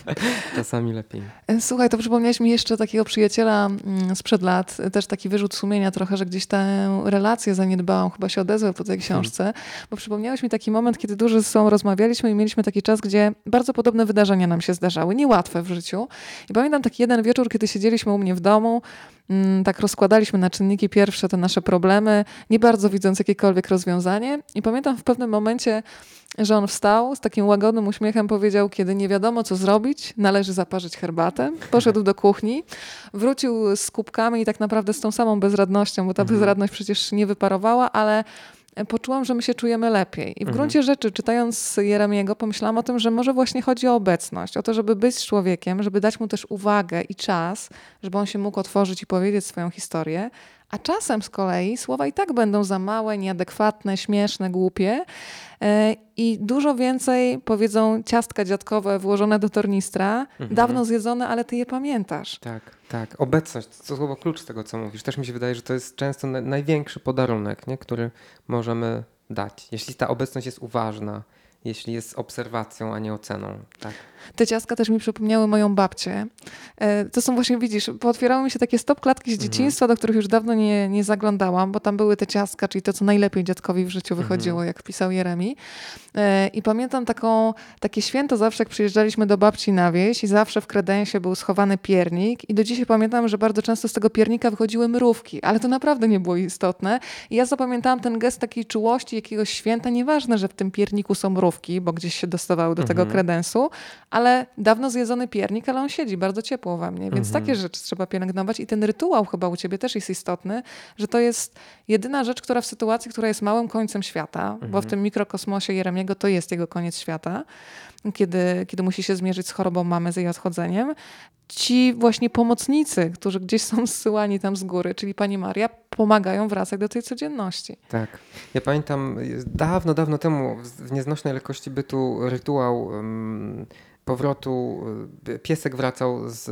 czasami lepiej. E, słuchaj, to przypomniałeś mi jeszcze takiego przyjaciela mm, sprzed lat, też taki wyrzut sumienia trochę, że gdzieś tę relację zaniedbałam, chyba się odezwał po tej książce, hmm. bo przypomniałeś mi taki moment, kiedy dużo ze sobą rozmawialiśmy i mieliśmy taki czas, gdzie bardzo podobne wydarzenia nam się zdarzały, niełatwe w życiu. I pamiętam taki jeden wieczór, kiedy siedzieliśmy u mnie w domu, tak rozkładaliśmy na czynniki pierwsze te nasze problemy, nie bardzo widząc jakiekolwiek rozwiązanie. I pamiętam w pewnym momencie, że on wstał z takim łagodnym uśmiechem, powiedział, kiedy nie wiadomo co zrobić, należy zaparzyć herbatę. Poszedł do kuchni, wrócił z kubkami i tak naprawdę z tą samą bezradnością, bo ta mhm. bezradność przecież nie wyparowała, ale poczułam, że my się czujemy lepiej. I w mhm. gruncie rzeczy, czytając Jeremiego, pomyślałam o tym, że może właśnie chodzi o obecność, o to, żeby być z człowiekiem, żeby dać mu też uwagę i czas, żeby on się mógł otworzyć i powiedzieć swoją historię, A czasem z kolei słowa i tak będą za małe, nieadekwatne, śmieszne, głupie e, i dużo więcej powiedzą ciastka dziadkowe włożone do tornistra, mhm. dawno zjedzone, ale ty je pamiętasz. Tak, tak. Obecność, to słowo klucz z tego, co mówisz. Też mi się wydaje, że to jest często największy podarunek, nie? który możemy dać. Jeśli ta obecność jest uważna, jeśli jest obserwacją, a nie oceną. Tak. Te ciastka też mi przypomniały moją babcię. E, to są właśnie, widzisz, pootwierały mi się takie stop klatki z mhm. dzieciństwa, do których już dawno nie, nie zaglądałam, bo tam były te ciastka, czyli to, co najlepiej dziadkowi w życiu wychodziło, mhm. jak pisał Jeremi. E, I pamiętam taką, takie święto zawsze, jak przyjeżdżaliśmy do babci na wieś i zawsze w kredensie był schowany piernik i do dzisiaj pamiętam, że bardzo często z tego piernika wychodziły mrówki, ale to naprawdę nie było istotne. I ja zapamiętałam ten gest takiej czułości jakiegoś święta, nieważne, że w tym pierniku są mrówki, bo gdzieś się dostawały do tego mhm. kredensu, ale dawno zjedzony piernik, ale on siedzi bardzo ciepło we mnie, więc mhm. takie rzeczy trzeba pielęgnować i ten rytuał chyba u ciebie też jest istotny, że to jest jedyna rzecz, która w sytuacji, która jest małym końcem świata, mhm. bo w mhm. tym mikrokosmosie Jeremiego to jest jego koniec świata, kiedy, kiedy musi się zmierzyć z chorobą mamy, z jej odchodzeniem, ci właśnie pomocnicy, którzy gdzieś są zsyłani tam z góry, czyli Pani Maria, pomagają wracać do tej codzienności. Tak. Ja pamiętam dawno, dawno temu w nieznośnej lekkości bytu rytuał um, powrotu, y, piesek wracał z,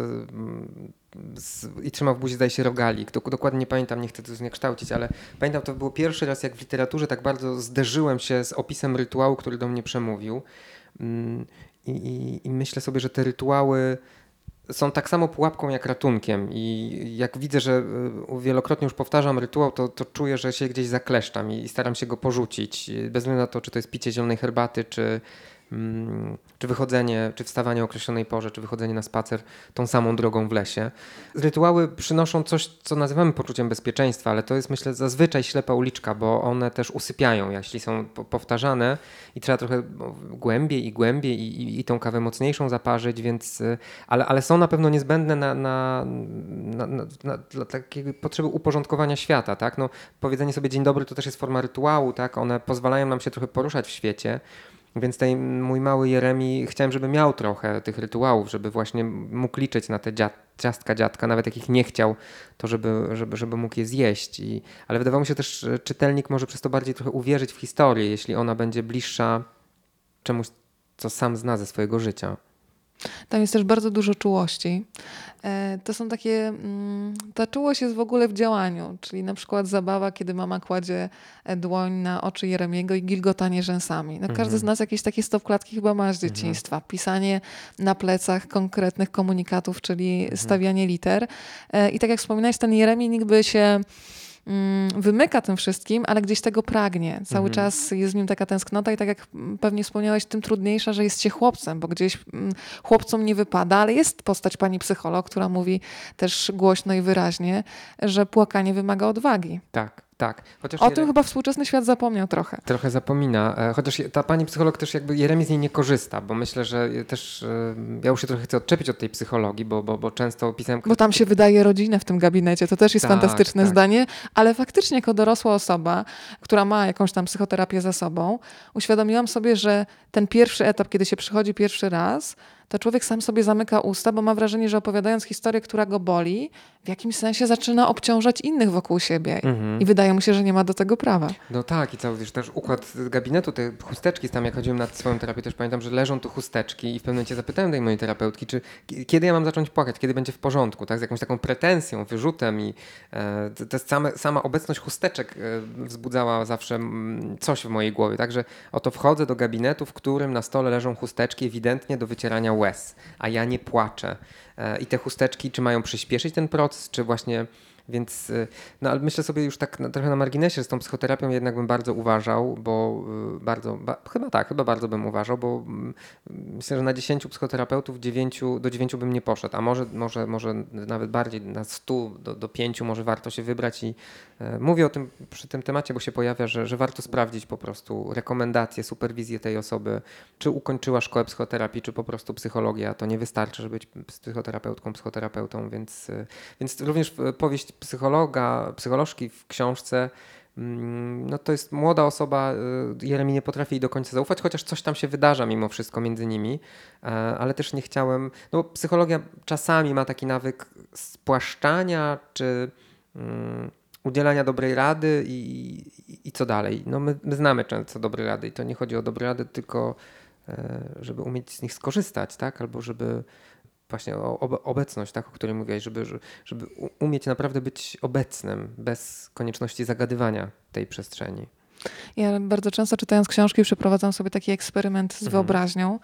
z, i trzymał w buzi, zdaje się, rogalik. Dokładnie nie pamiętam, nie chcę to zniekształcić, ale pamiętam, to było pierwszy raz, jak w literaturze tak bardzo zderzyłem się z opisem rytuału, który do mnie przemówił. Mm, I, i, i myślę sobie, że te rytuały są tak samo pułapką jak ratunkiem. I jak widzę, że y, wielokrotnie już powtarzam rytuał, to, to czuję, że się gdzieś zakleszczam i staram się go porzucić, bez względu na to, czy to jest picie zielonej herbaty, czy, czy wychodzenie, czy wstawanie o określonej porze, czy wychodzenie na spacer tą samą drogą w lesie. Rytuały przynoszą coś, co nazywamy poczuciem bezpieczeństwa, ale to jest myślę zazwyczaj ślepa uliczka, bo one też usypiają, jeśli są powtarzane i trzeba trochę głębiej i głębiej i, i, i tą kawę mocniejszą zaparzyć, więc, y, ale, ale są na pewno niezbędne na, na, na, na dla takiej potrzeby uporządkowania świata. Tak? No, powiedzenie sobie dzień dobry to też jest forma rytuału, tak? one pozwalają nam się trochę poruszać w świecie. Więc ten mój mały Jeremi chciałem, żeby miał trochę tych rytuałów, żeby właśnie mógł liczyć na te dziad, ciastka dziadka, nawet jakich nie chciał, to żeby, żeby, żeby mógł je zjeść. I, ale wydawało mi się też, że czytelnik może przez to bardziej trochę uwierzyć w historię, jeśli ona będzie bliższa czemuś, co sam zna ze swojego życia. Tam jest też bardzo dużo czułości. E, to są takie, mm, ta czułość jest w ogóle w działaniu, czyli na przykład zabawa, kiedy mama kładzie e, dłoń na oczy Jeremiego i gilgotanie rzęsami. No, każdy mhm. z nas jakieś takie stopklatki chyba ma z mhm. dzieciństwa. Pisanie na plecach konkretnych komunikatów, czyli mhm. stawianie liter. E, I tak jak wspominałeś, ten Jeremi nikt by się wymyka tym wszystkim, ale gdzieś tego pragnie. Cały mhm. czas jest w nim taka tęsknota i tak jak pewnie wspomniałeś, tym trudniejsza, że jest się chłopcem, bo gdzieś mm, chłopcom nie wypada, ale jest postać pani psycholog, która mówi też głośno i wyraźnie, że płakanie wymaga odwagi. Tak. Tak. Chociaż o tym chyba współczesny świat zapomniał trochę. Trochę zapomina. E, chociaż ta pani psycholog też jakby Jeremi z niej nie korzysta, bo myślę, że też e, ja już się trochę chcę odczepić od tej psychologii, bo, bo, bo często pisałem... Bo tam się wydaje rodzinę w tym gabinecie. To też jest tak, fantastyczne tak. zdanie, ale faktycznie jako dorosła osoba, która ma jakąś tam psychoterapię za sobą, uświadomiłam sobie, że ten pierwszy etap, kiedy się przychodzi pierwszy raz, to człowiek sam sobie zamyka usta, bo ma wrażenie, że opowiadając historię, która go boli, w jakimś sensie zaczyna obciążać innych wokół siebie. Mhm. I wydaje mu się, że nie ma do tego prawa. No tak, i cały wiesz, też układ gabinetu, te chusteczki, tam jak chodziłem na swoją terapię, też pamiętam, że leżą tu chusteczki i w pewnym momencie zapytałem tej mojej terapeutki, czy kiedy ja mam zacząć płakać, kiedy będzie w porządku, tak, z jakąś taką pretensją, wyrzutem i e, to same, sama obecność chusteczek e, wzbudzała zawsze m, coś w mojej głowie, także oto wchodzę do gabinetu, w którym na stole leżą chusteczki ewidentnie do wycierania łez, a ja nie płaczę. E, I te chusteczki, czy mają przyspieszyć ten proces, czy właśnie więc y, no, ale myślę sobie już tak trochę na marginesie, z tą psychoterapią jednak bym bardzo uważał, bo y, bardzo, ba, chyba tak, chyba bardzo bym uważał, bo mm, myślę, że na 10 psychoterapeutów 9, do 9 bym nie poszedł, a może, może, może nawet bardziej na 100 do, do 5 może warto się wybrać i e, mówię o tym przy tym temacie, bo się pojawia, że, że warto sprawdzić po prostu rekomendacje, superwizję tej osoby, czy ukończyła szkołę psychoterapii, czy po prostu psychologia. To nie wystarczy, żeby być psychoterapeutką, psychoterapeutą, więc, e, więc również powieść psychologa, psycholożki w książce, mm, no to jest młoda osoba, y, Jeremi nie potrafi jej do końca zaufać, chociaż coś tam się wydarza mimo wszystko między nimi, e, ale też nie chciałem, no psychologia czasami ma taki nawyk spłaszczania czy mm, udzielania dobrej rady i, i, i co dalej. No my, my znamy często dobre rady i to nie chodzi o dobre rady, tylko e, żeby umieć z nich skorzystać, tak? Albo żeby właśnie o obecność, tak, o której mówiłeś, żeby, żeby umieć naprawdę być obecnym bez konieczności zagadywania tej przestrzeni. Ja bardzo często czytając książki przeprowadzam sobie taki eksperyment z mhm. wyobraźnią.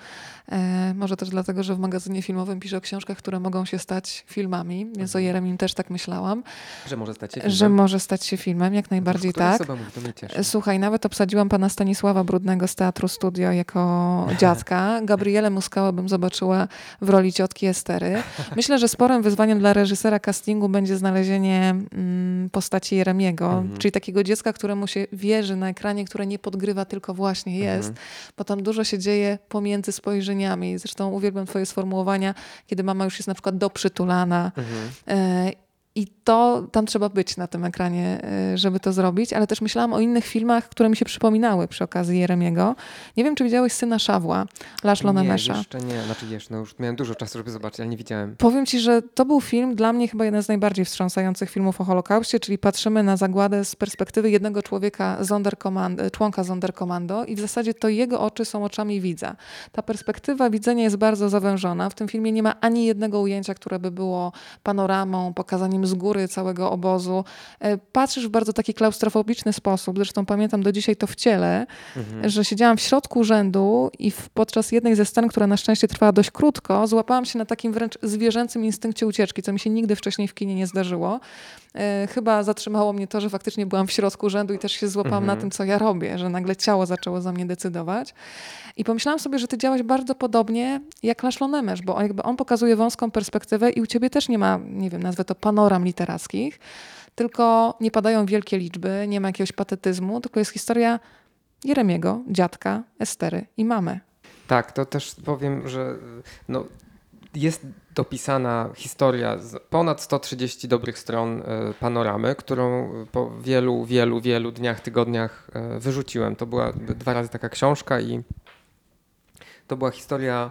E, może też dlatego, że w magazynie filmowym piszę o książkach, które mogą się stać filmami, więc mhm. o Jeremim też tak myślałam. Że może stać się filmem? Że może stać się filmem, jak najbardziej tak. Mówi, to mnie cieszy. Słuchaj, nawet obsadziłam pana Stanisława Brudnego z Teatru Studio jako dziadka. Gabrielę Muskałę bym zobaczyła w roli ciotki Estery. Myślę, że sporym wyzwaniem dla reżysera castingu będzie znalezienie mm, postaci Jeremiego, mhm. czyli takiego dziecka, któremu się wierzy na ekranie, które nie podgrywa, tylko właśnie jest, mhm. bo tam dużo się dzieje pomiędzy spojrzeniami. Zresztą uwielbiam twoje sformułowania, kiedy mama już jest na przykład doprzytulana mhm. E, i to tam trzeba być na tym ekranie, y, żeby to zrobić, ale też myślałam o innych filmach, które mi się przypominały przy okazji Jeremiego. Nie wiem, czy widziałeś Syna Szawła, Laszlo Nemesza. Nie, jeszcze nie. Znaczy wiesz, no już miałem dużo czasu, żeby zobaczyć, ale nie widziałem. Powiem ci, że to był film dla mnie chyba jeden z najbardziej wstrząsających filmów o Holokauście, czyli patrzymy na zagładę z perspektywy jednego człowieka, członka Sonderkommando i w zasadzie to jego oczy są oczami widza. Ta perspektywa widzenia jest bardzo zawężona. W tym filmie nie ma ani jednego ujęcia, które by było panoramą, pokazaniem z góry całego obozu. E, patrzysz w bardzo taki klaustrofobiczny sposób. Zresztą pamiętam do dzisiaj to w ciele, mhm. że siedziałam w środku rzędu i w, podczas jednej ze scen, która na szczęście trwała dość krótko, złapałam się na takim wręcz zwierzęcym instynkcie ucieczki, co mi się nigdy wcześniej w kinie nie zdarzyło. E, chyba zatrzymało mnie to, że faktycznie byłam w środku rzędu i też się złapałam mhm. na tym, co ja robię, że nagle ciało zaczęło za mnie decydować. I pomyślałam sobie, że ty działaś bardzo podobnie jak Laszlo Nemesz, bo on, jakby on pokazuje wąską perspektywę i u ciebie też nie ma, nie wiem, nazwę to panoram literackich, tylko nie padają wielkie liczby, nie ma jakiegoś patetyzmu, tylko jest historia Jeremiego, dziadka, Estery i mamy. Tak, to też powiem, że no, jest dopisana historia z ponad 130 dobrych stron e, panoramy, którą po wielu, wielu, wielu dniach, tygodniach e, wyrzuciłem. To była dwa razy taka książka i to była historia,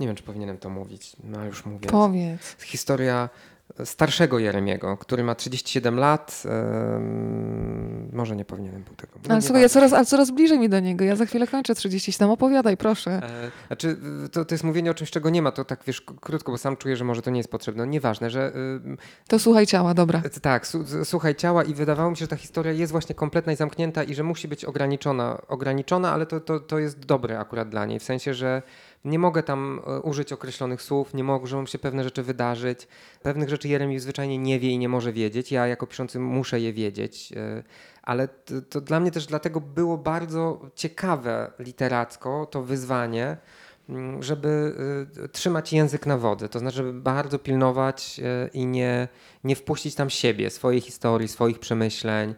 nie wiem czy powinienem to mówić, no już mówię. Powiedz. Historia starszego Jeremiego, który ma 37 lat. może nie powinienem był tego. No ale słuchaj, ja coraz, ale coraz bliżej mi do niego. Ja za chwilę kończę 37. Opowiadaj, proszę. E, znaczy, to, to jest mówienie o czymś, czego nie ma. To tak wiesz, krótko, bo sam czuję, że może to nie jest potrzebne. Nieważne, że... Y, to słuchaj ciała, dobra. E, tak, słuchaj ciała i wydawało mi się, że ta historia jest właśnie kompletna i zamknięta i że musi być ograniczona, ograniczona ale to, to, to jest dobre akurat dla niej. W sensie, że nie mogę tam e, użyć określonych słów, nie mogą się pewne rzeczy wydarzyć. Pewnych rzeczy Jeremi zwyczajnie nie wie i nie może wiedzieć. Ja jako piszący muszę je wiedzieć. E, ale to, to dla mnie też dlatego było bardzo ciekawe literacko to wyzwanie, mm, żeby e, trzymać język na wody, to znaczy, żeby bardzo pilnować i nie, nie wpuścić tam siebie, swojej historii, swoich przemyśleń,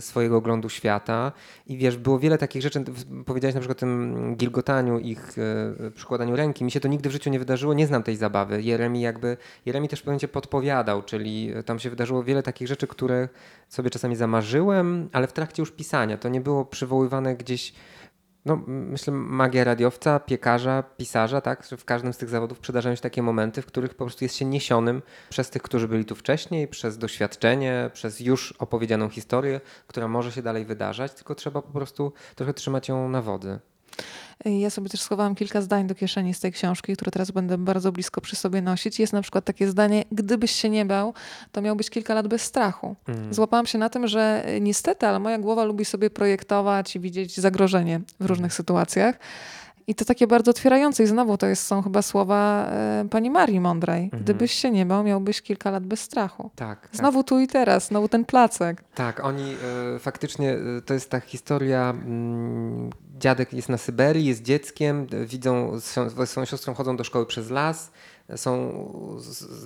swojego oglądu świata. I wiesz, było wiele takich rzeczy, powiedziałeś na przykład o tym gilgotaniu ich, e, przykładaniu ręki. Mi się to nigdy w życiu nie wydarzyło, nie znam tej zabawy. Jeremi jakby, Jeremi też pewnie podpowiadał, czyli tam się wydarzyło wiele takich rzeczy, które sobie czasami zamarzyłem, ale w trakcie już pisania. To nie było przywoływane gdzieś no, myślę, magia radiowca, piekarza, pisarza, tak? Że w każdym z tych zawodów przydarzają się takie momenty, w których po prostu jest się niesionym przez tych, którzy byli tu wcześniej, przez doświadczenie, przez już opowiedzianą historię, która może się dalej wydarzać, tylko trzeba po prostu trochę trzymać ją na wodzy. Ja sobie też schowałam kilka zdań do kieszeni z tej książki, które teraz będę bardzo blisko przy sobie nosić. Jest na przykład takie zdanie, gdybyś się nie bał, to miałbyś kilka lat bez strachu. Mm. Złapałam się na tym, że niestety, ale moja głowa lubi sobie projektować i widzieć zagrożenie w różnych mm. sytuacjach. I to takie bardzo otwierające. I znowu to jest, są chyba słowa e, pani Marii Mądrej. Mhm. Gdybyś się nie bał, miałbyś kilka lat bez strachu. Tak. tak. Znowu tak. tu i teraz, znowu ten placek. Tak, oni e, faktycznie, e, to jest ta historia, mm, dziadek jest na Syberii, jest dzieckiem, widzą, z swoją siostrą chodzą do szkoły przez las, są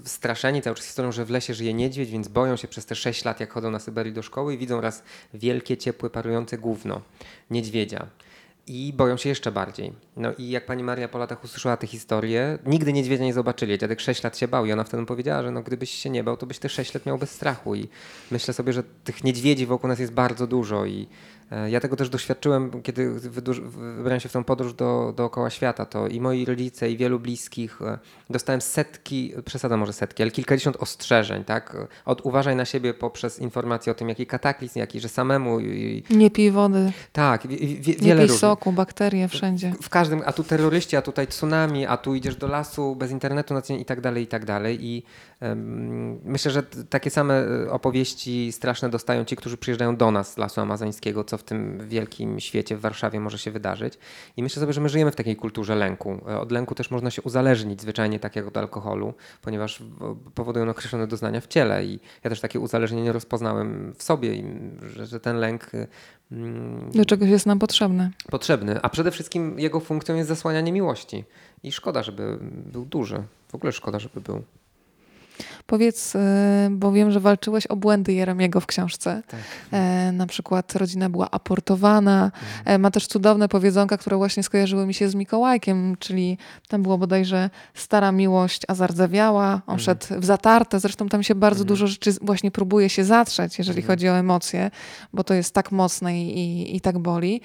straszeni cały czas historią, że w lesie żyje niedźwiedź, więc boją się przez te 6 lat, jak chodzą na Syberii do szkoły i widzą raz wielkie, ciepłe, parujące gówno niedźwiedzia i boją się jeszcze bardziej. No i jak pani Maria po latach usłyszała tę historię, nigdy niedźwiedzia nie zobaczyli. Dziadek 6 lat się bał i ona wtedy powiedziała, że no gdybyś się nie bał, to byś te 6 lat miał bez strachu. I myślę sobie, że tych niedźwiedzi wokół nas jest bardzo dużo i ja tego też doświadczyłem, kiedy wybrałem się w tę podróż do, dookoła świata. To i moi rodzice, i wielu bliskich e, dostałem setki, przesada może setki, ale kilkadziesiąt ostrzeżeń, tak? Od uważaj na siebie poprzez informacje o tym, jaki kataklizm, jaki, że samemu. I, nie pij wody. Tak, wie, wiele Nie pij soku, bakterie wszędzie. W, w, każdym, a tu terroryści, a tutaj tsunami, a tu idziesz do lasu bez internetu i tak dalej, i tak dalej. I myślę, że takie same e, opowieści straszne dostają ci, którzy przyjeżdżają do nas z lasu amazońskiego, co w tym wielkim świecie w Warszawie może się wydarzyć. I myślę sobie, że my żyjemy w takiej kulturze lęku. E, od lęku też można się uzależnić zwyczajnie tak jak od alkoholu, ponieważ powodują określone doznania w ciele i ja też takie uzależnienie rozpoznałem w sobie, że, że ten lęk mm, do czegoś jest nam potrzebny. Potrzebny, a przede wszystkim jego funkcją jest zasłanianie miłości. I szkoda, żeby był duży. W ogóle szkoda, żeby był. Powiedz, e, bo wiem, że walczyłeś o błędy Jeremiego w książce. Tak. E, na przykład rodzina była aportowana. Mhm. E, ma też cudowne powiedzonka, które właśnie skojarzyły mi się z Mikołajkiem, czyli tam było bodajże stara miłość, a zardzewiała. On mhm. szedł w zatarte. Zresztą tam się bardzo mhm. dużo rzeczy właśnie próbuje się zatrzeć, jeżeli mhm. chodzi o emocje, bo to jest tak mocne i, i, i tak boli.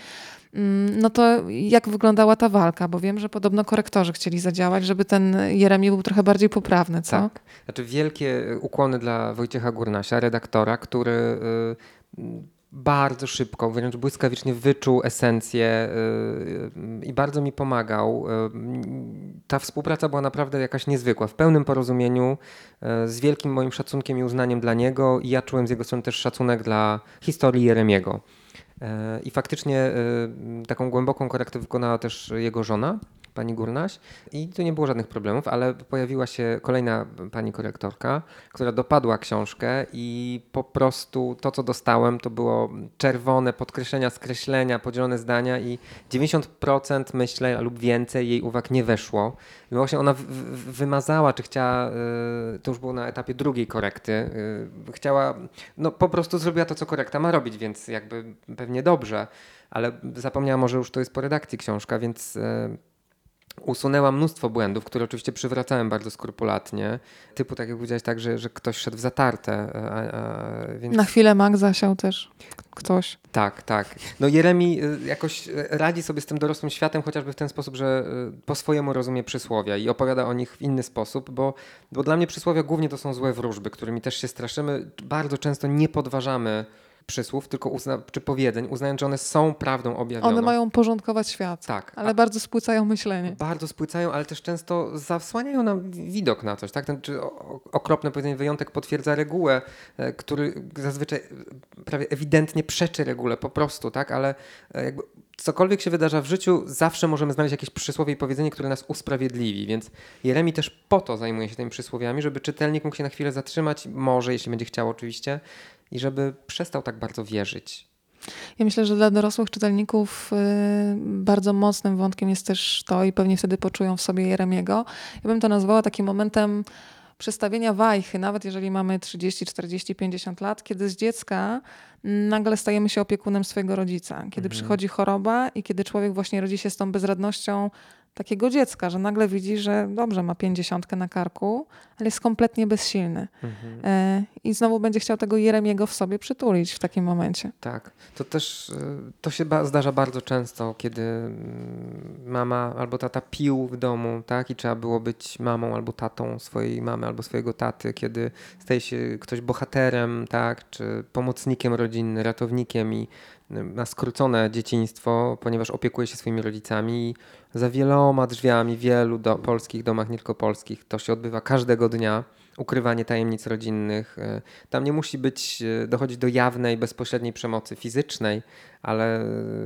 Mm, no to jak wyglądała ta walka? Bo wiem, że podobno korektorzy chcieli zadziałać, żeby ten Jeremi był trochę bardziej poprawny, co? Tak. Znaczy wielkie ukłony dla Wojciecha Gurnasia, redaktora, który y, bardzo szybko, wręcz błyskawicznie wyczuł esencję y, i bardzo mi pomagał. Ta współpraca była naprawdę jakaś niezwykła, w pełnym porozumieniu, z wielkim moim szacunkiem i uznaniem dla niego i ja czułem z jego strony też szacunek dla historii Jeremiego. E, I faktycznie e, taką głęboką korektę wykonała też jego żona, pani Gurnaś i tu nie było żadnych problemów, ale pojawiła się kolejna pani korektorka, która dopadła książkę i po prostu to, co dostałem, to było czerwone podkreślenia, skreślenia, podzielone zdania i 90% myślę lub więcej jej uwag nie weszło. I właśnie ona wymazała, czy chciała, y, to już było na etapie drugiej korekty, y, chciała, no po prostu zrobiła to, co korekta ma robić, więc jakby pewnie dobrze ale zapomniała może już to jest po redakcji książka, więc y, usunęła mnóstwo błędów, które oczywiście przywracałem bardzo skrupulatnie. Typu, tak jak powiedziałeś, tak, że, że ktoś szedł w zatarte. A, a, więc... Na chwilę Mac zasiał też ktoś. Tak, tak. No Jeremi jakoś radzi sobie z tym dorosłym światem, chociażby w ten sposób, że po swojemu rozumie przysłowia i opowiada o nich w inny sposób, bo, bo dla mnie przysłowia głównie to są złe wróżby, którymi też się straszymy. Bardzo często nie podważamy przysłów, tylko uzna, czy powiedzeń, uznając, że one są prawdą objawioną. One mają porządkować świat, tak, ale bardzo spłycają myślenie. Bardzo spłycają, ale też często zasłaniają nam widok na coś. Tak? Ten, czy okropne powiedzenie wyjątek potwierdza regułę, e, który zazwyczaj e, prawie ewidentnie przeczy regule po prostu, tak? ale e, jakby cokolwiek się wydarza w życiu, zawsze możemy znaleźć jakieś przysłowie i powiedzenie, które nas usprawiedliwi. Więc Jeremi też po to zajmuje się tymi przysłowiami, żeby czytelnik mógł się na chwilę zatrzymać, może, jeśli będzie chciał oczywiście, i żeby przestał tak bardzo wierzyć. Ja myślę, że dla dorosłych czytelników y, bardzo mocnym wątkiem jest też to, i pewnie wtedy poczują w sobie Jeremiego. Ja bym to nazwała takim momentem przestawienia wajchy, nawet jeżeli mamy 30, 40, 50 lat, kiedy z dziecka nagle stajemy się opiekunem swojego rodzica. Kiedy mhm. przychodzi choroba i kiedy człowiek właśnie rodzi się z tą bezradnością takiego dziecka, że nagle widzi, że dobrze, ma pięćdziesiątkę na karku, ale jest kompletnie bezsilny. Mhm. E, I znowu będzie chciał tego Jeremiego w sobie przytulić w takim momencie. Tak. To też e, to się zdarza bardzo często, kiedy mm, mama albo tata pił w domu, tak? I trzeba było być mamą albo tatą swojej mamy albo swojego taty, kiedy staje się ktoś bohaterem, tak? Czy pomocnikiem rodzinnym, ratownikiem i ma skrócone dzieciństwo, ponieważ opiekuje się swoimi rodzicami i za wieloma drzwiami w wielu do, polskich domach, nie tylko polskich, to się odbywa każdego dnia. Ukrywanie tajemnic rodzinnych. E, tam nie musi być, e, dochodzić do jawnej, bezpośredniej przemocy fizycznej, ale e,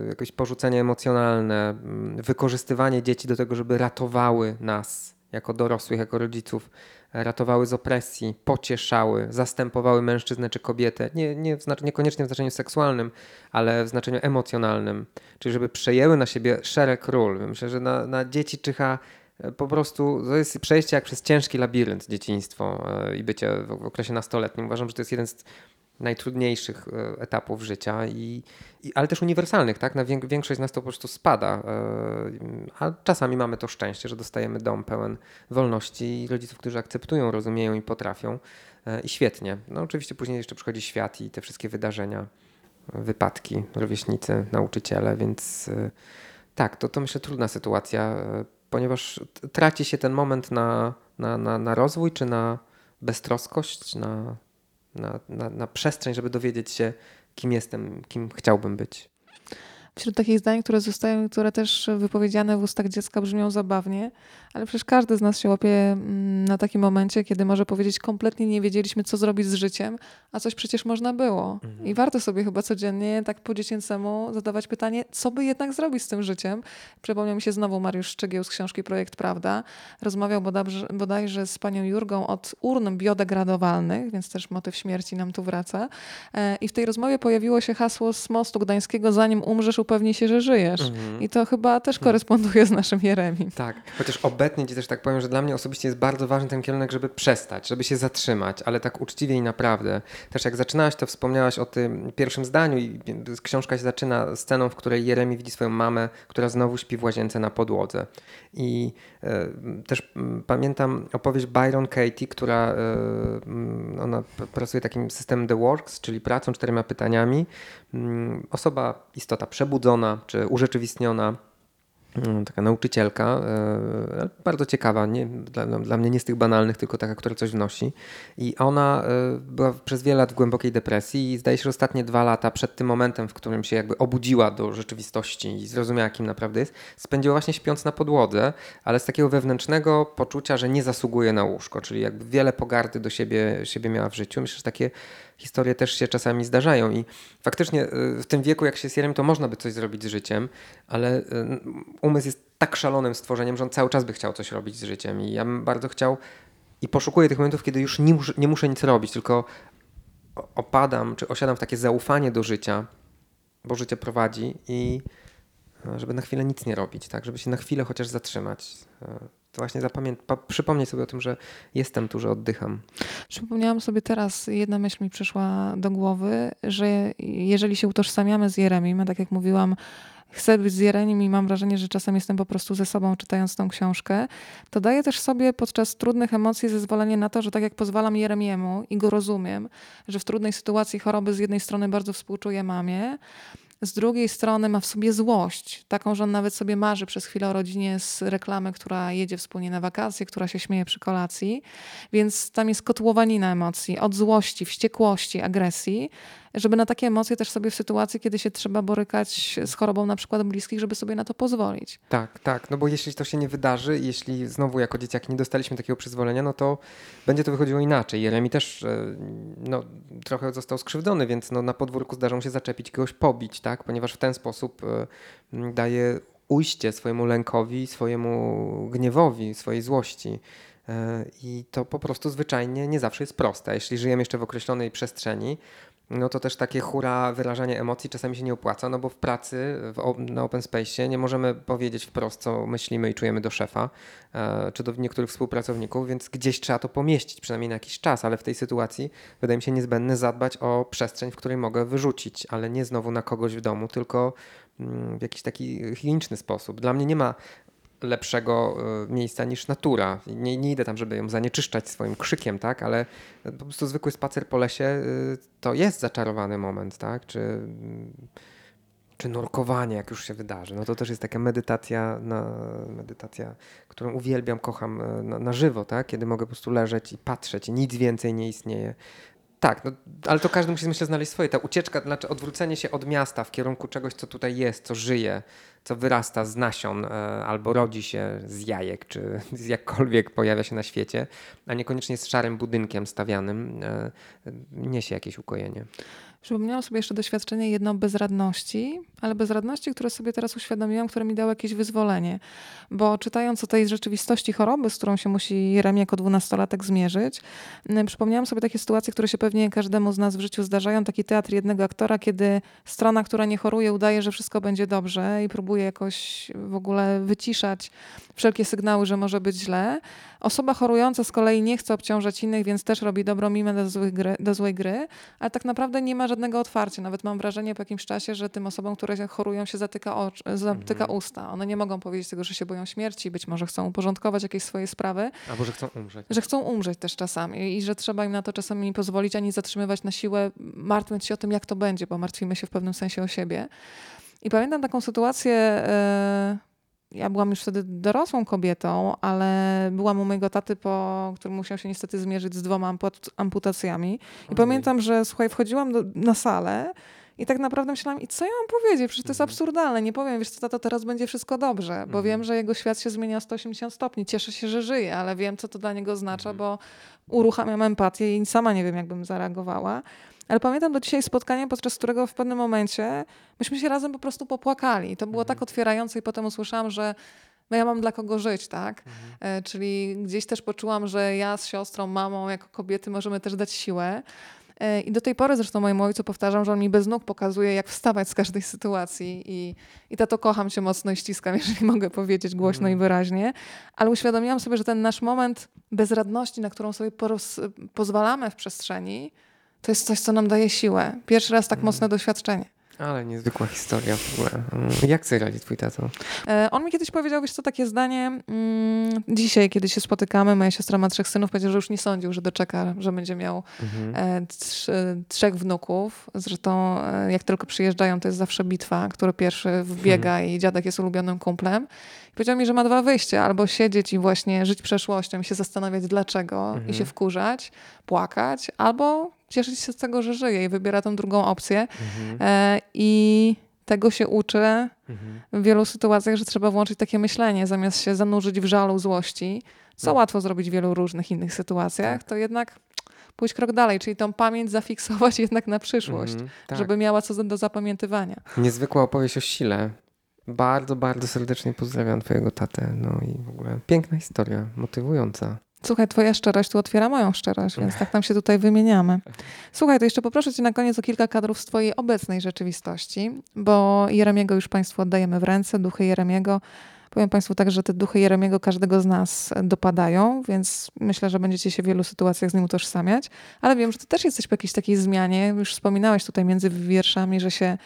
jakieś porzucenie emocjonalne, wykorzystywanie dzieci do tego, żeby ratowały nas jako dorosłych, jako rodziców, ratowały z opresji, pocieszały, zastępowały mężczyznę czy kobietę. Nie, nie w niekoniecznie w znaczeniu seksualnym, ale w znaczeniu emocjonalnym. Czyli żeby przejęły na siebie szereg ról. Myślę, że na, na dzieci czyha e, po prostu to jest przejście jak przez ciężki labirynt dzieciństwo e, i bycie w okresie nastoletnim. Uważam, że to jest jeden z najtrudniejszych e, etapów życia, i, i, ale też uniwersalnych. Tak? Na większość z nas to po prostu spada, e, a czasami mamy to szczęście, że dostajemy dom pełen wolności i rodziców, którzy akceptują, rozumieją i potrafią. E, I świetnie. No oczywiście później jeszcze przychodzi świat i te wszystkie wydarzenia. wypadki, rówieśnicy, nauczyciele, więc tak, to, to myślę trudna sytuacja, ponieważ traci się ten moment na, na, na, na rozwój czy na beztroskość, na, na, na, na przestrzeń, żeby dowiedzieć się, kim jestem, kim chciałbym być. Wśród takich zdań, które zostają, które też wypowiedziane w ustach dziecka brzmią zabawnie, ale przecież każdy z nas się łapie mm, na takim momencie, kiedy może powiedzieć, kompletnie nie wiedzieliśmy, co zrobić z życiem, a coś przecież można było. Mhm. I warto sobie chyba codziennie, tak po dziecięcemu, zadawać pytanie, co by jednak zrobić z tym życiem. Przypomniał mi się znowu Mariusz Szczegieł z książki Projekt Prawda. Rozmawiał bodajże, bodajże z panią Jurgą od urn biodegradowalnych, więc też motyw śmierci nam tu wraca. E, I w tej rozmowie pojawiło się hasło z mostu gdańskiego, zanim umrzesz, upewnij się, że żyjesz. Mhm. I to chyba też mhm. koresponduje z naszym Jeremim. Tak, chociaż obecnie ci też tak powiem, że dla mnie osobiście jest bardzo ważny ten kierunek, żeby przestać, żeby się zatrzymać, ale tak uczciwie i naprawdę. Też jak zaczynałaś, to wspomniałaś o tym pierwszym zdaniu i książka się zaczyna sceną, w której Jeremi widzi swoją mamę, która znowu śpi w łazience na podłodze. I e, też m, pamiętam opowieść Byron Katie, która e, ona pracuje takim systemem The Works, czyli pracą czterema pytaniami. Mm, osoba, istota przebudzona czy urzeczywistniona Mm, taka nauczycielka, e, bardzo ciekawa, nie, dla, dla, mnie nie z tych banalnych, tylko taka, która coś wnosi. I ona e, była przez wiele lat w głębokiej depresji i zdaje się, że ostatnie dwa lata przed tym momentem, w którym się jakby obudziła do rzeczywistości i zrozumiała, kim naprawdę jest, spędziła właśnie śpiąc na podłodze, ale z takiego wewnętrznego poczucia, że nie zasługuje na łóżko, czyli jakby wiele pogardy do siebie, siebie miała w życiu. Myślę, że takie historie też się czasami zdarzają i faktycznie y, w tym wieku, jak się jest jerem, to można by coś zrobić z życiem, ale y, umysł jest tak szalonym stworzeniem, że on cały czas by chciał coś robić z życiem i ja bym bardzo chciał i poszukuję tych momentów, kiedy już nie, mus, nie muszę nic robić, tylko opadam, czy osiadam w takie zaufanie do życia, bo życie prowadzi i e, żeby na chwilę nic nie robić, tak, żeby się na chwilę chociaż zatrzymać. To właśnie zapamięt- przypomnieć sobie o tym, że jestem tu, że oddycham. Przypomniałam sobie teraz, jedna myśl mi przyszła do głowy, że jeżeli się utożsamiamy z Jeremim, tak jak mówiłam, chcę być z Jeremim i mam wrażenie, że czasem jestem po prostu ze sobą czytając tą książkę, to daję też sobie podczas trudnych emocji zezwolenie na to, że tak jak pozwalam Jeremiemu i go rozumiem, że w trudnej sytuacji choroby z jednej strony bardzo współczuję mamie, z drugiej strony ma w sobie złość, taką, że on nawet sobie marzy przez chwilę o rodzinie z reklamy, która jedzie wspólnie na wakacje, która się śmieje przy kolacji. Więc tam jest kotłowanina emocji, od złości, wściekłości, agresji, żeby na takie emocje też sobie w sytuacji, kiedy się trzeba borykać z chorobą na przykład bliskich, żeby sobie na to pozwolić. Tak, tak, no bo jeśli to się nie wydarzy, jeśli znowu jako dzieciaki nie dostaliśmy takiego przyzwolenia, no to będzie to wychodziło inaczej. Jeremi też e, no, trochę został skrzywdzony, więc no, na podwórku zdarzą się zaczepić, kogoś pobić, tak, ponieważ w ten sposób e, daje ujście swojemu lękowi, swojemu gniewowi, swojej złości. E, I to po prostu zwyczajnie nie zawsze jest proste. Jeśli żyjemy jeszcze w określonej przestrzeni, no to też takie hura wyrażanie emocji czasami się nie opłaca, no bo w pracy w, na open space nie możemy powiedzieć wprost, co myślimy i czujemy do szefa, e, czy do niektórych współpracowników, więc gdzieś trzeba to pomieścić, przynajmniej na jakiś czas, ale w tej sytuacji wydaje mi się niezbędne zadbać o przestrzeń, w której mogę wyrzucić, ale nie znowu na kogoś w domu, tylko mm, w jakiś taki higieniczny sposób. Dla mnie nie ma lepszego e, miejsca niż natura. Nie, nie idę tam, żeby ją zanieczyszczać swoim krzykiem, tak, ale po prostu zwykły spacer po lesie e, to jest zaczarowany moment, tak, czy, czy nurkowanie, jak już się wydarzy. No to też jest taka medytacja, na, medytacja, którą uwielbiam, kocham e, na, na żywo, tak, kiedy mogę po prostu leżeć i patrzeć i nic więcej nie istnieje. Tak, no, ale to każdy musi myślę znaleźć swoje. Ta ucieczka, znaczy odwrócenie się od miasta w kierunku czegoś, co tutaj jest, co żyje, co wyrasta z nasion e, albo rodzi się z jajek, czy z jakkolwiek pojawia się na świecie, a niekoniecznie z szarym budynkiem stawianym, e, niesie jakieś ukojenie. Przypomniałam sobie jeszcze doświadczenie jedno bezradności, ale bezradności, które sobie teraz uświadomiłam, które mi dało jakieś wyzwolenie. Bo czytając o tej rzeczywistości choroby, z którą się musi Jerem jako dwunastolatek zmierzyć, przypomniałam sobie takie sytuacje, które się pewnie każdemu z nas w życiu zdarzają. Taki teatr jednego aktora, kiedy strona, która nie choruje, udaje, że wszystko będzie dobrze i próbuje jakoś w ogóle wyciszać wszelkie sygnały, że może być źle Osoba chorująca z kolei nie chce obciążać innych, więc też robi dobrą mimę do złej, gry, do złej gry, ale tak naprawdę nie ma żadnego otwarcia. Nawet mam wrażenie po jakimś czasie, że tym osobom, które chorują się zatyka, oczy, zatyka mhm. usta. One nie mogą powiedzieć tego, że się boją śmierci, być może chcą uporządkować jakieś swoje sprawy. Albo że chcą umrzeć. Że chcą umrzeć też czasami i że trzeba im na to czasami nie pozwolić, ani zatrzymywać na siłę, martwiąc się o tym, jak to będzie, bo martwimy się w pewnym sensie o siebie. I pamiętam taką sytuację... Yy, ja byłam już wtedy dorosłą kobietą, ale byłam u mojego taty, po, który musiał się niestety zmierzyć z dwoma amputacjami. I pamiętam, że słuchaj, wchodziłam do, na salę i tak naprawdę myślałam, i co ja mam powiedzieć? Przecież to jest mhm. absurdalne. Nie powiem, wiesz co, tato, teraz będzie wszystko dobrze, bo mhm. wiem, że jego świat się zmienia o 180 stopni. Cieszę się, że żyje, ale wiem, co to dla niego oznacza, mhm. bo uruchamiam empatię i sama nie wiem, jakbym zareagowała. Ale pamiętam do dzisiaj spotkanie, podczas którego w pewnym momencie myśmy się razem po prostu popłakali. To było tak mhm. otwierające i potem usłyszałam, że no ja mam dla kogo żyć, tak? Mhm. E, czyli gdzieś też poczułam, że ja z siostrą, mamą, jako kobiety możemy też dać siłę. E, I do tej pory zresztą mojemu ojcu powtarzam, że on mi bez nóg pokazuje, jak wstawać z każdej sytuacji. I, i tato kocham cię mocno i ściskam, jeżeli mogę powiedzieć głośno mm. i wyraźnie. Ale uświadomiłam sobie, że ten nasz moment bezradności, na którą sobie pozwalamy w przestrzeni, to jest coś, co nam daje siłę. Pierwszy raz tak mm. mocne doświadczenie. Ale niezwykła historia w ogóle. Mm, jak sobie radzi twój tato? E, on mi kiedyś powiedział, wiesz co, takie zdanie, mm, dzisiaj, kiedy się spotykamy, moja siostra ma trzech synów, powiedział, że już nie sądził, że doczeka, że będzie miał mhm. e, trzech wnuków. Zresztą e, jak tylko przyjeżdżają, to jest zawsze bitwa, który pierwszy wbiega mhm. i dziadek jest ulubionym kumplem. I powiedział mi, że ma dwa wyjścia, albo siedzieć i właśnie żyć przeszłością i się zastanawiać dlaczego mhm. i się wkurzać, płakać, albo cieszyć się z tego, że żyje i wybiera tą drugą opcję. Mhm. E, I tego się uczy mhm. w wielu sytuacjach, że trzeba włączyć takie myślenie, zamiast się zanurzyć w żalu, złości, co no. łatwo zrobić w wielu różnych innych sytuacjach, tak. to jednak pójść krok dalej, czyli tą pamięć zafiksować jednak na przyszłość, mhm, tak. żeby miała co do zapamiętywania. Niezwykła opowieść o sile. Bardzo, bardzo serdecznie pozdrawiam twojego tatę. No i w ogóle piękna historia, motywująca. Słuchaj, twoja szczerość tu otwiera moją szczerość, więc tak tam się tutaj wymieniamy. Słuchaj, to jeszcze poproszę cię na koniec o kilka kadrów z twojej obecnej rzeczywistości, bo Jeremiego już państwu oddajemy w ręce, duchy Jeremiego. Powiem Państwu tak, że te duchy Jeremiego każdego z nas dopadają, więc myślę, że będziecie się w wielu sytuacjach z nim utożsamiać. Ale wiem, że Ty też jesteś po jakiejś takiej zmianie. Już wspominałeś tutaj między wierszami, że się